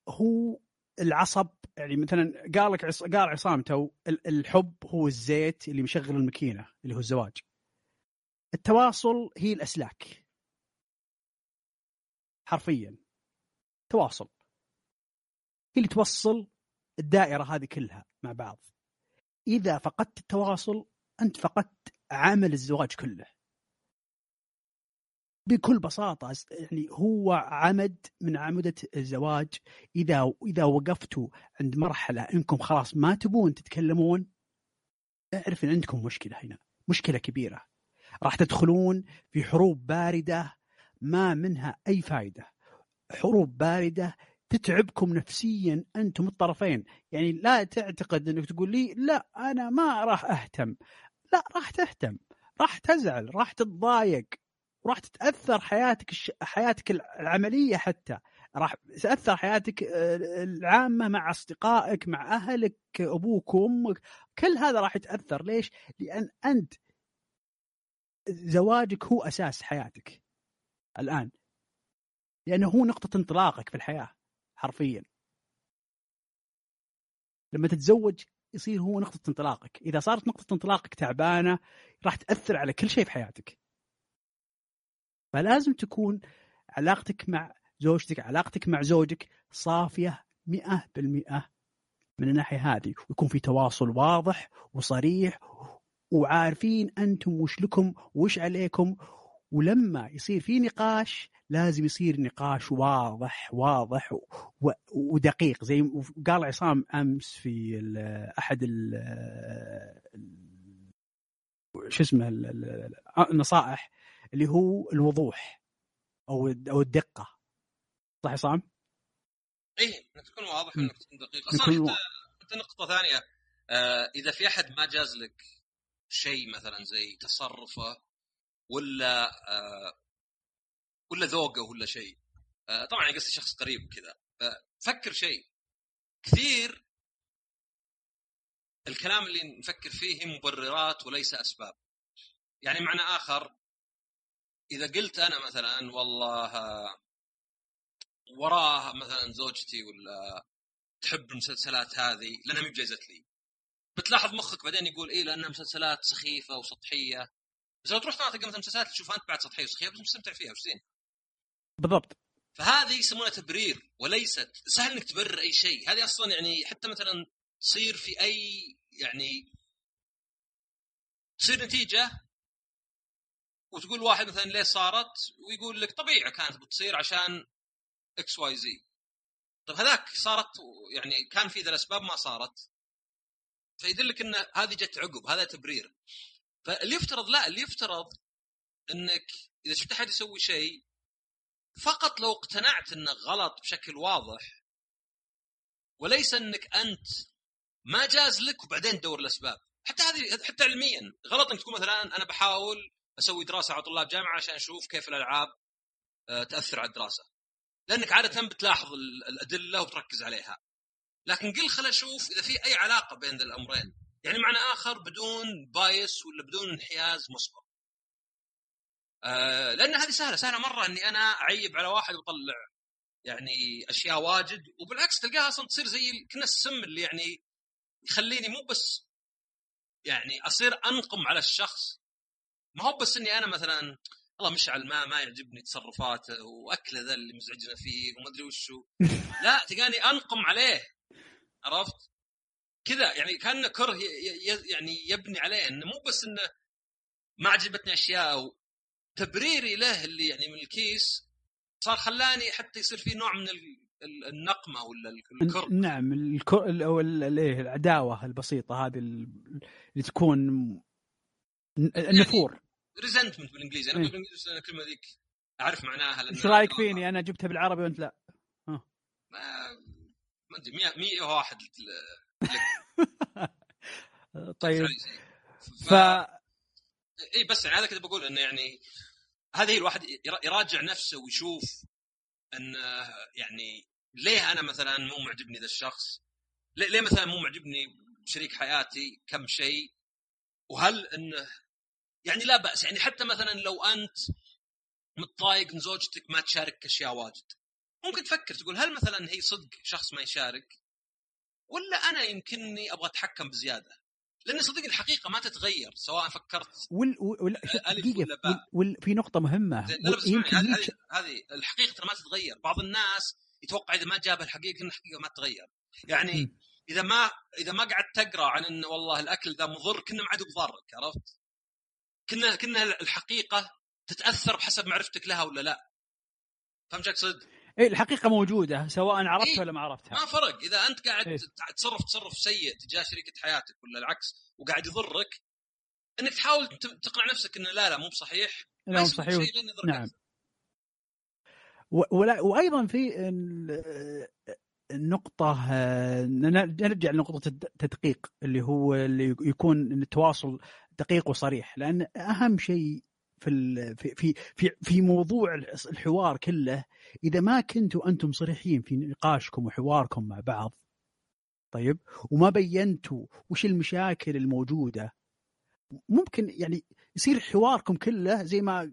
هو العصب يعني مثلا قال لك قال عصام تو الحب هو الزيت اللي مشغل الماكينة اللي هو الزواج. التواصل هي الأسلاك. حرفيا تواصل هي اللي توصل الدائرة هذه كلها مع بعض إذا فقدت التواصل أنت فقدت عمل الزواج كله بكل بساطة يعني هو عمد من عمدة الزواج. إذا إذا وقفتوا عند مرحلة أنكم خلاص ما تبون تتكلمون أعرف أن عندكم مشكلة هنا مشكلة كبيرة. راح تدخلون في حروب باردة ما منها أي فائدة حروب باردة تتعبكم نفسيا أنتم الطرفين. يعني لا تعتقد إنك تقول لي لا أنا ما راح أهتم. لا راح تهتم راح تزعل راح تتضايق. راح تتأثر حياتك الش... حياتك العملية حتى. راح تأثر حياتك آه، العامة مع أصدقائك مع أهلك أبوك وأمك. كل هذا راح يتأثر. ليش؟ لأن أنت زواجك هو أساس حياتك الآن. لأنه هو نقطة انطلاقك في الحياة حرفيا. لما تتزوج يصير هو نقطة انطلاقك. إذا صارت نقطة انطلاقك تعبانة راح تأثر على كل شيء في حياتك. فلازم تكون علاقتك مع زوجتك علاقتك مع زوجك صافية مئة بالمئة من الناحية هذه. ويكون في تواصل واضح وصريح وعارفين أنتم وش لكم وش عليكم. ولما يصير في نقاش لازم يصير نقاش واضح واضح ودقيق. زي قال عصام أمس في أحد شو اسمه النصائح اللي هو الوضوح أو أو الدقة. صح عصام؟ اي انك تكون واضح وانك تكون دقيق أصلا حتى نقطة ثانية. آه إذا في أحد ما جاز لك شيء مثلا زي تصرفه ولا آه ولا ذوقه ولا شيء. آه طبعا قصدي شخص قريب كذا آه فكر شيء. كثير الكلام اللي نفكر فيه مبررات وليس أسباب. يعني معنى آخر إذا قلت أنا مثلا والله وراه مثلا زوجتي ولا تحب المسلسلات هذه لأنها ما بجازت لي. بتلاحظ مخك بعدين يقول إيه لأنها مسلسلات سخيفة وسطحية. بس لو تروح تلقى مثلا مسلسلات تشوفها أنت بعد سطحية وسخيفة بس مستمتع فيها وش زين؟ بالضبط. فهذه يسمونها تبرير وليست سهل إنك تبرر أي شيء. هذه أصلا يعني حتى مثلا تصير في أي يعني تصير نتيجة وتقول واحد مثلا ليه صارت؟ ويقول لك طبيعي كانت بتصير عشان X Y Z طيب هذاك صارت يعني كان في ذا الأسباب ما صارت. فيدلك إن هذه جت عقب هذا تبرير. فاللي يفترض لا اللي يفترض إنك إذا شفت أحد يسوي شيء فقط لو اقتنعت إنه غلط بشكل واضح وليس إنك أنت ما جاز لك وبعدين تدور الأسباب. حتى هذه حتى علميا غلط إنك تقول مثلا أنا بحاول أسوي دراسة على طلاب جامعة عشان أشوف كيف الألعاب آه، تأثر على الدراسة. لأنك عادة بتلاحظ الأدلة وتركز عليها. لكن قل خل أشوف إذا في أي علاقة بين الأمرين. يعني معنى آخر بدون بايس ولا بدون انحياز مسبق آه لأن هذه سهلة سهلة مرة إني أنا أعيب على واحد وأطلع يعني أشياء واجد وبالعكس تلقاها أصلا تصير زي كنا السم اللي يعني يخليني مو بس يعني أصير أنقم على الشخص ما هو بس إني أنا مثلا والله مشعل ما ما يعجبني تصرفاته واكله ذا اللي مزعجنا فيه وما أدري وشو. لا تلقاني أنقم عليه. عرفت؟ كذا يعني كأن كره يعني يبني عليه إنه مو بس إنه ما عجبتني أشياء تبريري له اللي يعني من الكيس صار خلاني حتى يصير في نوع من النقمة ولا الكره. نعم الكره أو الايه العداوة البسيطة هذه اللي تكون النفور. resentment بالإنجليزي أنا إيه. بالإنجليزي الكلمة ذيك أعرف معناها إيش رأيك فيني أنا جبتها بالعربي وأنت لا؟ ما ما أدري 101 طيب ف, ف... اي بس يعني هذا كنت بقول إنه يعني هذه الواحد يراجع نفسه ويشوف إن يعني ليه أنا مثلا مو معجبني ذا الشخص؟ ليه مثلا مو معجبني شريك حياتي كم شيء؟ وهل إنه يعني لا بأس. يعني حتى مثلا لو أنت متضايق من زوجتك ما تشارك أشياء واجد. ممكن تفكر تقول هل مثلا هي صدق شخص ما يشارك؟ ولا أنا يمكنني أبغى أتحكم بزيادة؟ لأن صدق الحقيقة ما تتغير سواء فكرت وال وال ألف دقيقة. ولا. وال وال في نقطة مهمة. زين، لا بس يمكن هذه الحقيقة ترى ما تتغير. بعض الناس يتوقع إذا ما جاب الحقيقة إن الحقيقة ما تتغير. يعني. إذا ما إذا ما قعدت تقرأ عن إن والله الأكل ذا مضر كنا ما عاد بضارك عرفت؟ كنا كنا الحقيقة تتأثر بحسب معرفتك لها ولا لا فهمت أقصد؟ إيه الحقيقة موجودة سواء عرفتها إيه. ولا ما عرفتها ما فرق إذا أنت قاعد إيه. تع- تصرف تصرف سيء تجاه شريكة حياتك ولا العكس وقاعد يضرك إنك تحاول تقنع نفسك إنه لا لا مو بصحيح لا، يسوي صحيح شيء لين يضرك نعم. أكثر. و- ولا وأيضا في ال- النقطة آه، نرجع لنقطة التدقيق اللي هو اللي يكون التواصل دقيق وصريح لأن أهم شيء في في في في موضوع الحوار كله إذا ما كنتوا أنتم صريحين في نقاشكم وحواركم مع بعض طيب وما بينتوا وش المشاكل الموجودة ممكن يعني يصير حواركم كله زي ما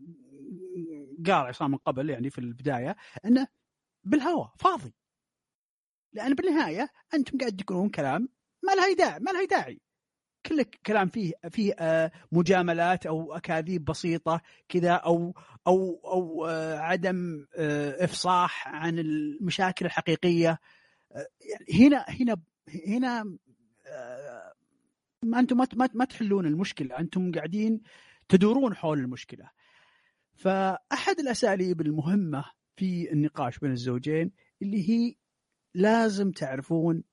قال عصام من قبل يعني في البداية أنه بالهواء فاضي. لأن بالنهاية أنتم قاعد تقولون كلام ما له داعي ما له داعي. كله كلام فيه فيه آه، مجاملات أو أكاذيب بسيطة كذا أو أو أو آه، عدم آه، إفصاح عن المشاكل الحقيقية. يعني هنا هنا هنا أنتم ما- ما تحلون المشكلة. أنتم قاعدين تدورون حول المشكلة. فأحد الأساليب المهمة في النقاش بين الزوجين اللي هي لازم تعرفون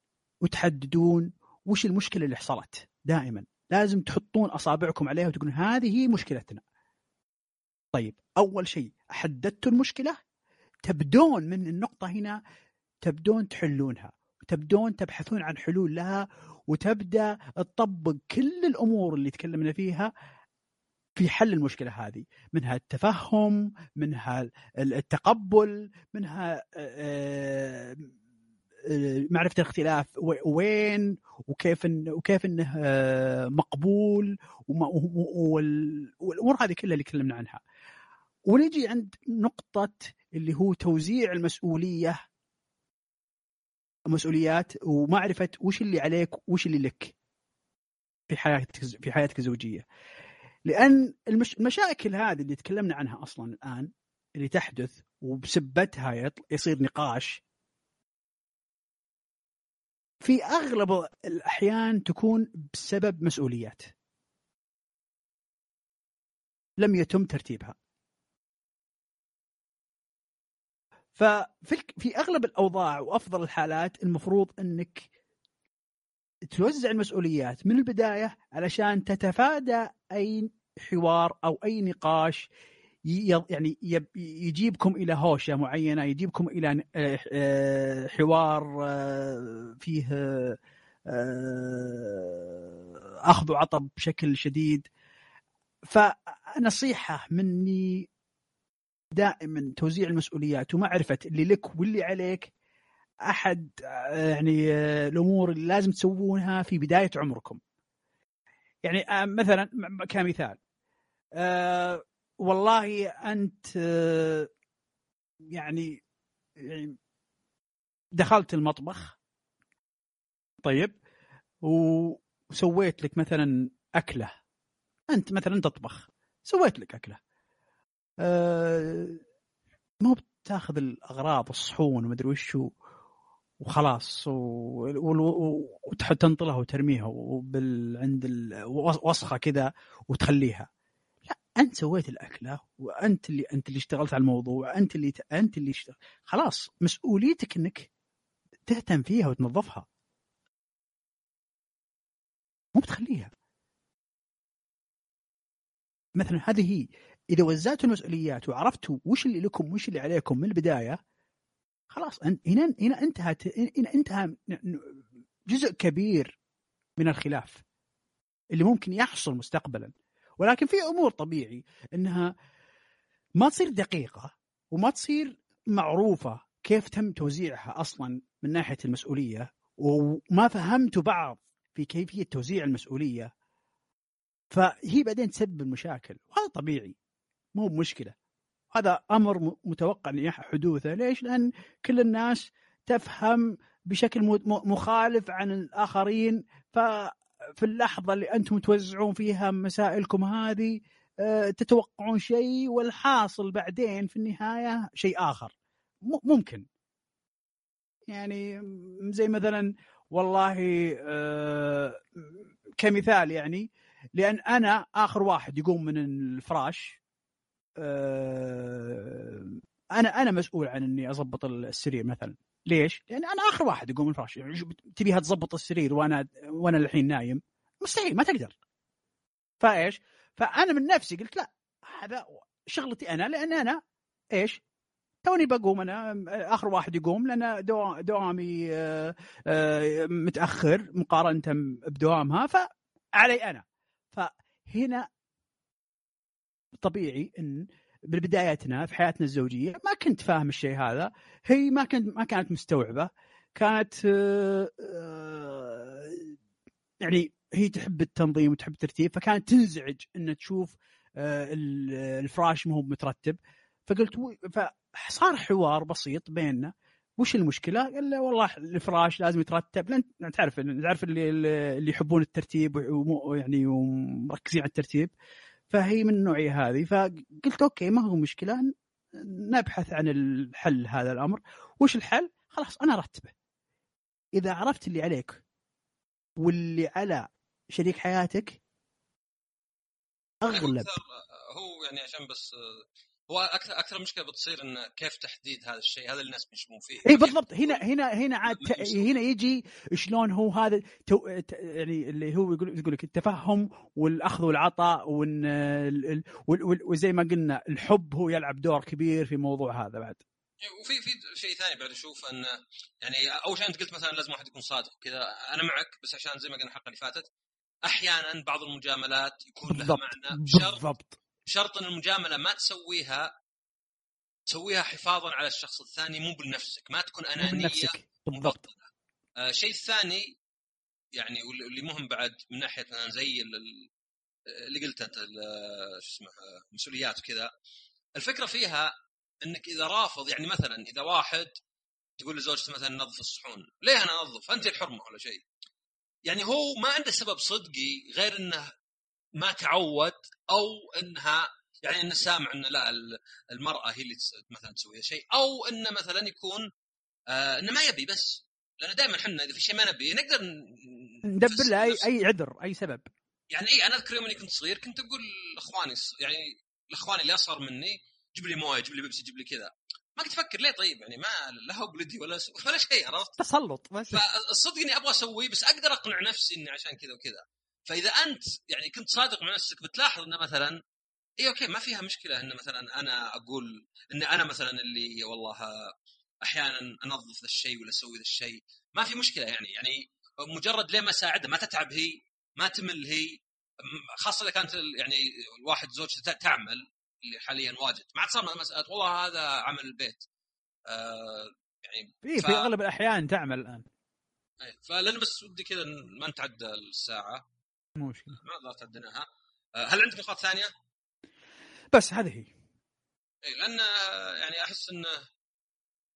وتحددون وش المشكلة اللي حصلت. دائما. لازم تحطون أصابعكم عليها وتقولون هذه هي مشكلتنا. طيب أول شيء حددتوا المشكلة؟ تبدون من النقطة هنا تبدون تحلونها. وتبدون تبحثون عن حلول لها وتبدأ تطبق كل الأمور اللي تكلمنا فيها في حل المشكلة هذه. منها التفهم منها التقبل منها آه، آه، معرفة الاختلاف وين وكيف إن وكيف إنه آه، مقبول والأمور هذه كلها اللي تكلمنا عنها. ونجي عند نقطة اللي هو توزيع المسؤولية مسؤوليات ومعرفة وش اللي عليك وش اللي لك في حياتك في حياتك الزوجية. لأن المش... المشاكل هذه اللي تكلمنا عنها أصلا الآن اللي تحدث وبسبتها يصير نقاش في أغلب الأحيان تكون بسبب مسؤوليات. لم يتم ترتيبها. ففي في أغلب الأوضاع وأفضل الحالات المفروض إنك توزع المسؤوليات من البداية علشان تتفادى أي حوار أو أي نقاش يعني يب- يجيبكم إلى هوشة معينة يجيبكم إلى آه، آه، حوار آه، فيه أخذ وعطى بشكل شديد فنصيحة مني دائما توزيع المسؤوليات ومعرفة اللي لك واللي عليك أحد يعني الأمور اللي لازم تسوونها في بداية عمركم. يعني مثلا كمثال والله أنت يعني يعني دخلت المطبخ. طيب. وسويت لك مثلا أكلة. أنت مثلا تطبخ. سويت لك أكلة. أه مو بتاخذ الأغراض الصحون ومدري وش وخلاص وتنطلها وترميها وبال عند ال- وسخه كذا وتخليها. أنت سويت الأكلة وأنت اللي أنت اللي اشتغلت على الموضوع انت اللي أنت اللي اشتغل خلاص مسؤوليتك إنك تهتم فيها وتنظفها. مو بتخليها. مثلا هذه هي إذا وزعتوا المسؤوليات وعرفتوا وش اللي لكم وش اللي عليكم من البداية خلاص هنا هنا انتهت هنا انتهى جزء كبير من الخلاف اللي ممكن يحصل مستقبلا. ولكن في أمور طبيعي إنها ما تصير دقيقة وما تصير معروفة كيف تم توزيعها أصلا من ناحية المسؤولية وما فهمتوا بعض في كيفية توزيع المسؤولية. فهي بعدين تسبب المشاكل. وهذا طبيعي. مو مشكله هذا أمر متوقع حدوثه. ليش؟ لأن كل الناس تفهم بشكل مخالف عن الآخرين. ف في اللحظة اللي أنتم توزعون فيها مسائلكم هذه آه، تتوقعون شيء والحاصل بعدين في النهاية شيء آخر. ممكن. يعني زي مثلا والله آه، كمثال يعني لأن أنا آخر واحد يقوم من الفراش آه، أنا أنا مسؤول عن إني أضبط السرير مثلا. ليش؟ لأن أنا آخر واحد يقوم الفراش يعني تبيها تضبط السرير وأنا وأنا الحين نايم مستحيل ما تقدر فإيش؟ فأنا من نفسي قلت لا هذا شغلتي أنا لأن أنا إيش؟ توني بقوم أنا آخر واحد يقوم لأن دوامي آه، آه، متأخر مقارنة بدوامها فعلي أنا فهنا طبيعي إن ببدايتنا في حياتنا الزوجية ما كنت فاهم الشيء هذا. هي ما كنت ما كانت مستوعبة. كانت آه، يعني هي تحب التنظيم وتحب الترتيب فكانت تنزعج إن تشوف الفراش ما هو مترتب. فقلت فصار حوار بسيط بيننا. وش المشكلة؟ قال له والله الفراش لازم يترتب. لأن تعرف تعرف اللي اللي يحبون الترتيب ويعني ومركزين على الترتيب. فهي من النوعية هذه. فقلت أوكي ما هو مشكلة. نبحث عن الحل هذا الأمر. وش الحل؟ خلاص أنا أرتبه. إذا عرفت اللي عليك واللي على شريك حياتك أغلب. هو يعني عشان بس هو أكثر أكثر مشكلة بتصير انه كيف تحديد هذا الشيء هذا الناس بيشمون فيه. اي بالضبط. هنا هنا هنا عاد هنا يجي شلون هو هذا تو يعني اللي هو يقول يقول لك التفهم والأخذ والعطاء وزي ما قلنا الحب هو يلعب دور كبير في موضوع هذا بعد. وفي في شيء ثاني بعد أشوف انه يعني أول شيء أنت قلت مثلا لازم واحد يكون صادق كذا. أنا معك بس عشان زي ما قلنا الحلقة اللي فاتت أحيانا بعض المجاملات يكون لها معنى. بالضبط. شرط إن المجاملة ما تسويها تسويها حفاظا على الشخص الثاني مو بنفسك ما تكون أنانية بنفسك. بالضبط. آه الشيء الثاني يعني واللي مهم بعد من ناحية مثلا زي اللي قلت أنت شو اسمه مسؤوليات وكذا. الفكرة فيها إنك إذا رافض يعني مثلا إذا واحد تقول لزوجته مثلا نظف الصحون ليه أنا أنظف؟ أنت الحرمة ولا شيء؟ يعني هو ما عنده سبب صدقي غير إنه ما تعود أو إنها يعني انه سامع إن لا المرأة هي اللي مثلا تسوي شيء أو انه مثلا يكون آه إنه ما يبي بس. لأن دائما إحنا إذا في شيء ما نبي نقدر ندبر له أي أي عذر أي سبب. يعني اي أنا أذكر يوم إني كنت صغير كنت أقول لأخواني يعني الاخوان اللي أصغر مني جيب لي موية جيب لي بيبسي جيب لي كذا. ما كنت أفكر ليه طيب؟ يعني ما لا هو بلدي ولا ولا شيء عرفت؟ تسلط بس فالصدق إني أبغى أسويه بس أقدر أقنع نفسي إني عشان كذا وكذا. فإذا أنت يعني كنت صادق مع نفسك بتلاحظ إنه مثلا إي okay ما فيها مشكلة إن مثلا أنا أقول إن أنا مثلا اللي والله أحيانا أنظف ذا الشيء ولا أسوي ذا الشيء ما في مشكلة يعني. يعني مجرد ليه ما اساعدها ما تتعب هي ما تمل هي خاصة إذا كانت يعني الواحد زوجته تعمل اللي حاليا واجد. ما عاد صار مسألة والله هذا عمل البيت. آه يعني في ف... في أغلب الأحيان تعمل الآن. فلأن بس ودي كذا ما نتعدى الساعة. مو مشكلة. ما تعديناها آه هل عندك نقاط ثانية؟ بس هذه هي. اي لأن يعني أحس انه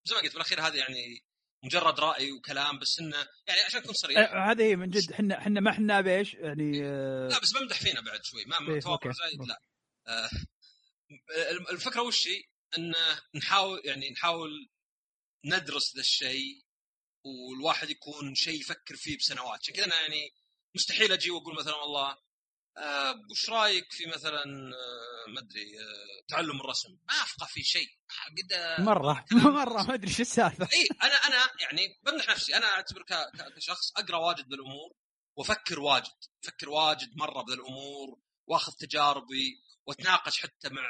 زي ما قلت بالاخير هذه يعني مجرد رأي وكلام بس إنه يعني عشان أكون صريح. أه هذه هي من جد إحنا إحنا ما إحنا بإيش؟ يعني آه لا بس بمدح فينا بعد شوي. ما متوقع زايد لا. آه الفكرة وش هي؟ انه نحاول يعني نحاول ندرس ذا الشيء والواحد يكون شيء يفكر فيه بسنوات. عشان كذا أنا يعني مستحيل أجي وأقول مثلا والله آه وش رأيك في مثلا آه ما أدري آه تعلم الرسم؟ ما أفقه في شيء. قد مرة مرة ما أدري شو السالفة. إي أنا أنا يعني بمدح نفسي. أنا أعتبر كشخص أقرأ واجد بالأمور وأفكر واجد. أفكر واجد مرة بذا الأمور وأخذ تجاربي وأتناقش حتى مع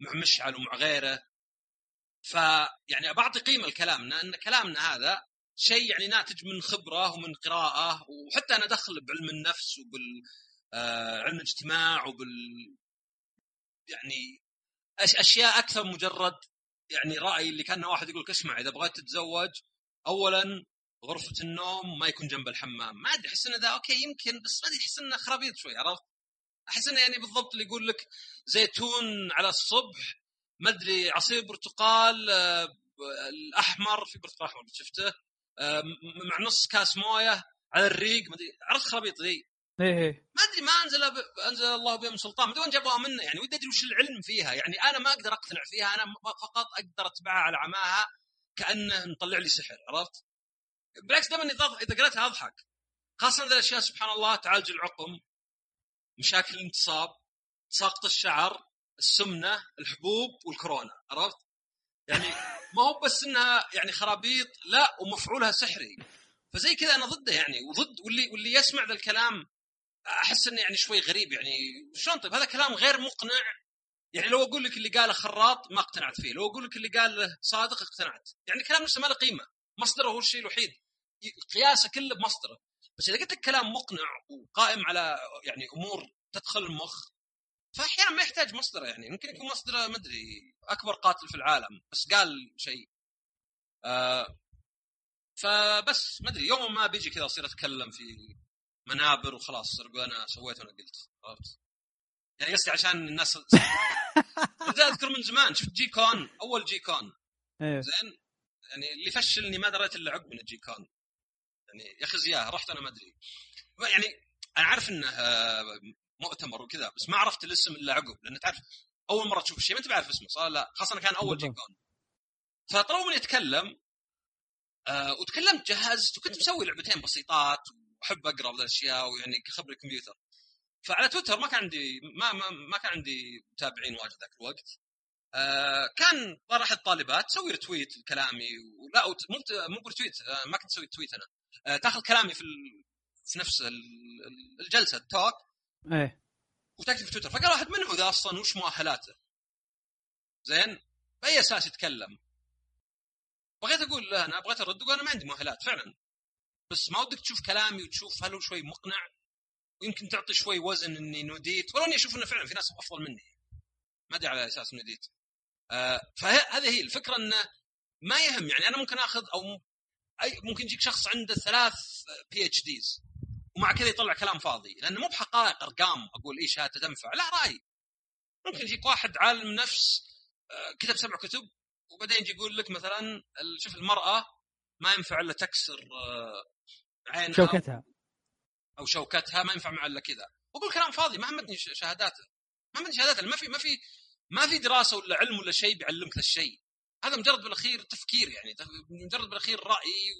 مع مشعل ومع غيره. فيعني بعطي قيمة لكلامنا ان كلامنا هذا شيء يعني ناتج من خبرة ومن قراءة وحتى أنا ادخل بعلم النفس وبال آه علم الاجتماع وبال يعني أشياء أكثر مجرد يعني رأي اللي كان واحد يقول لك اسمع إذا بغيت تتزوج اولا غرفة النوم ما يكون جنب الحمام. ما أدري أحس إنه ذا okay يمكن بس ما أدري أحس إنه خرابيط شوي عرفت؟ أحس إنه يعني بالضبط اللي يقول لك زيتون على الصبح ما أدري عصير برتقال آه الأحمر في برتقال أحمر شفته؟ مع نص كاس مويه على الريق ما أدري عرفت خرابيط ذي إيه إيه ما أدري ما أنزل ب... أنزل الله بها من سلطان ما ادري وين جابوها منه يعني ودي أدري وش العلم فيها يعني أنا ما أقدر أقتنع فيها أنا فقط أقدر أتبعها على عماها كأنه مطلع لي سحر عرفت؟ بالعكس دائما إذا قريتها أضحك خاصة هذه الأشياء سبحان الله تعالج العقم مشاكل الانتصاب ساقط الشعر السمنة الحبوب والكورونا عرفت؟ يعني ما هو بس إنها يعني خرابيط لا ومفعولها سحري. فزي كذا أنا ضده يعني وضد واللي واللي يسمع ذا الكلام أحس إنه يعني شوي غريب يعني. شلون طيب؟ هذا كلام غير مقنع. يعني لو أقول لك اللي قاله خراط ما اقتنعت فيه. لو أقول لك اللي قاله صادق اقتنعت. يعني الكلام نفسه ما له قيمة. مصدره هو الشيء الوحيد. قياسه كله بمصدره. بس إذا قلت لك كلام مقنع وقائم على يعني أمور تدخل المخ فأحيانا ما يحتاج مصدره يعني. يمكن يكون مصدره ما أدري أكبر قاتل في العالم بس قال شيء. آه فبس ما أدري يوم ما بيجي كذا أصير أتكلم في منابر وخلاص صار أنا سويت وأنا قلت عرفت؟ يعني قصدي عشان الناس أذكر من زمان شفت GCON أول GCON. إيه. زين؟ يعني اللي فشلني ما دريت إلا عقب من ال GCON. يعني يا أخي زياه رحت أنا ما أدري. يعني أنا عارف إنه آه، مؤتمر وكذا بس ما عرفت الاسم إلا عقب لأن تعرف أول مرة تشوف الشيء ما انت بعرف اسمه صار لا خاصة كان أول G بالضبط. Con فطلبوا مني اتكلم آه وتكلمت جهزت وكنت مسوي لعبتين بسيطات وأحب أقرأ الأشياء ويعني خبري كمبيوتر فعلى تويتر ما كان عندي ما ما, ما كان عندي متابعين واجد ذاك الوقت. آه كان طار أحد الطالبات تسوي retweet لكلامي ولا مو مو ب retweet آه ما كنت أسوي tweet أنا. آه تأخذ كلامي في ال... في نفس ال- ال- الجلسة ال talk إيه وتكتب في تويتر فقال واحد من هو ذا أصلا وش مؤهلاته؟ زين؟ بأي أساس يتكلم؟ بغيت أقول له أنا بغيت أرد أنا ما عندي مؤهلات فعلا بس ما ودك تشوف كلامي وتشوف هل هو شوي مقنع ويمكن تعطي شوي وزن إني نوديت ولو إني أشوف إنه فعلا في ناس أفضل مني ما أدري على أساس نوديت آه فهذه هي الفكرة إنه ما يهم يعني أنا ممكن آخذ أو اي ممكن يجيك شخص عنده ثلاث PhDs ومع كذا يطلع كلام فاضي. لأنه مو بحقائق أرقام أقول إيش هذا تنفع لا رأي. ممكن يجيك واحد عالم نفس آه، كتب سبع كتب وبعدين يجي يقول لك مثلا شوف المرأة ما ينفع إلا تكسر آه، عينها شوكتها. أو شوكتها ما ينفع معها إلا كذا. واقول كلام فاضي ما همتني ش- شهاداته ما همتني شهاداته ما في ما في ما في دراسة ولا علم ولا شيء بيعلمك ذا الشيء. هذا مجرد بالأخير تفكير يعني مجرد بالأخير رأي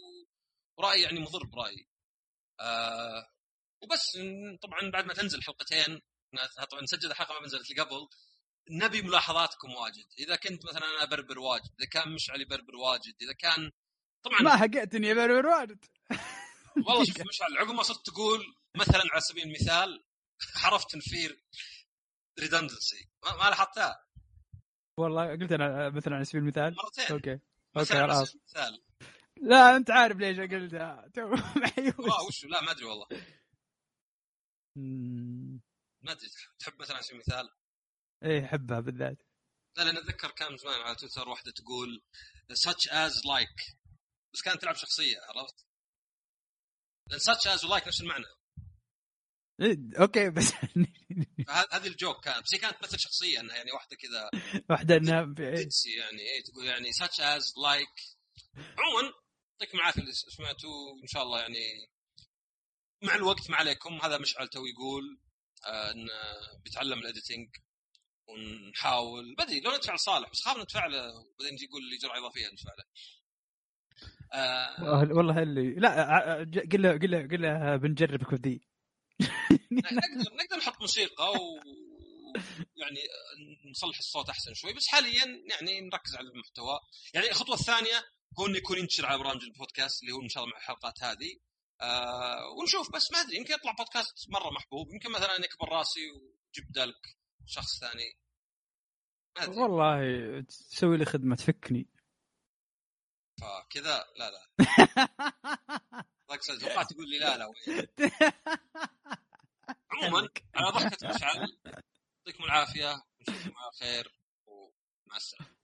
ورأي يعني مضر برأيي. آه وبس طبعا بعد ما تنزل حلقتين طبعا نسجل الحلقة ما نزلت اللي قبل نبي ملاحظاتكم واجد. إذا كنت مثلا أنا بربر واجد إذا كان مشعل يبربر واجد إذا كان طبعا ما حقيتني يا بربر واجد. والله شوف مشعل عقب ما صرت تقول مثلا على سبيل المثال حرف تنفير redundancy ما, ما لاحظتها؟ والله قلت أنا مثلا على سبيل المثال. مرتين. Okay. Okay خلاص. المثال. لا أنت عارف ليش قلتها. تو محيوس والله وش؟ لا ما أدري والله. ما أدري تحب مثلا على سبيل المثال إيه أحبها بالذات. لا لأن أتذكر كان زمان على تويتر واحدة تقول such as like. بس كانت تلعب شخصية عرفت؟ لأن such as و like نفس المعنى. إيه okay بس هذه ال joke كانت. بس هي كانت تمثل شخصية إنها يعني واحدة كذا. واحدة إنها إيه. يعني إيه تقول يعني such as like. عموما يعطيكم العافية اللي سمعتوا ان شاء الله يعني مع الوقت ما عليكم. هذا مشعل تو يقول آه انه بيتعلم ال editing ونحاول. بدري لو ندفع لصالح بس خاف ندفع له وبعدين يجي يقول لي جرعة إضافية ندفع له آه والله اللي لا ع- ج- قل له قل له قل له بنجربك ودي نقدر نقدر نحط موسيقى و يعني نصلح الصوت أحسن شوي. بس حاليا يعني نركز على المحتوى. يعني الخطوة الثانية هو انه يكون ينتشر على برامج البودكاست اللي هو إن شاء الله مع الحلقات هذه. آه ونشوف بس ما أدري يمكن يطلع بودكاست مرة محبوب. يمكن مثلا يكبر راسي وجيب بدالك شخص ثاني. ما أدري. والله تسوي لي خدمة تفكني. فكذا لا لا. ضاق صدري. توقعت تقول لي لا لا عموما على ضحكة مشعل يعطيكم العافية نشوفكم على خير ومع السلامة.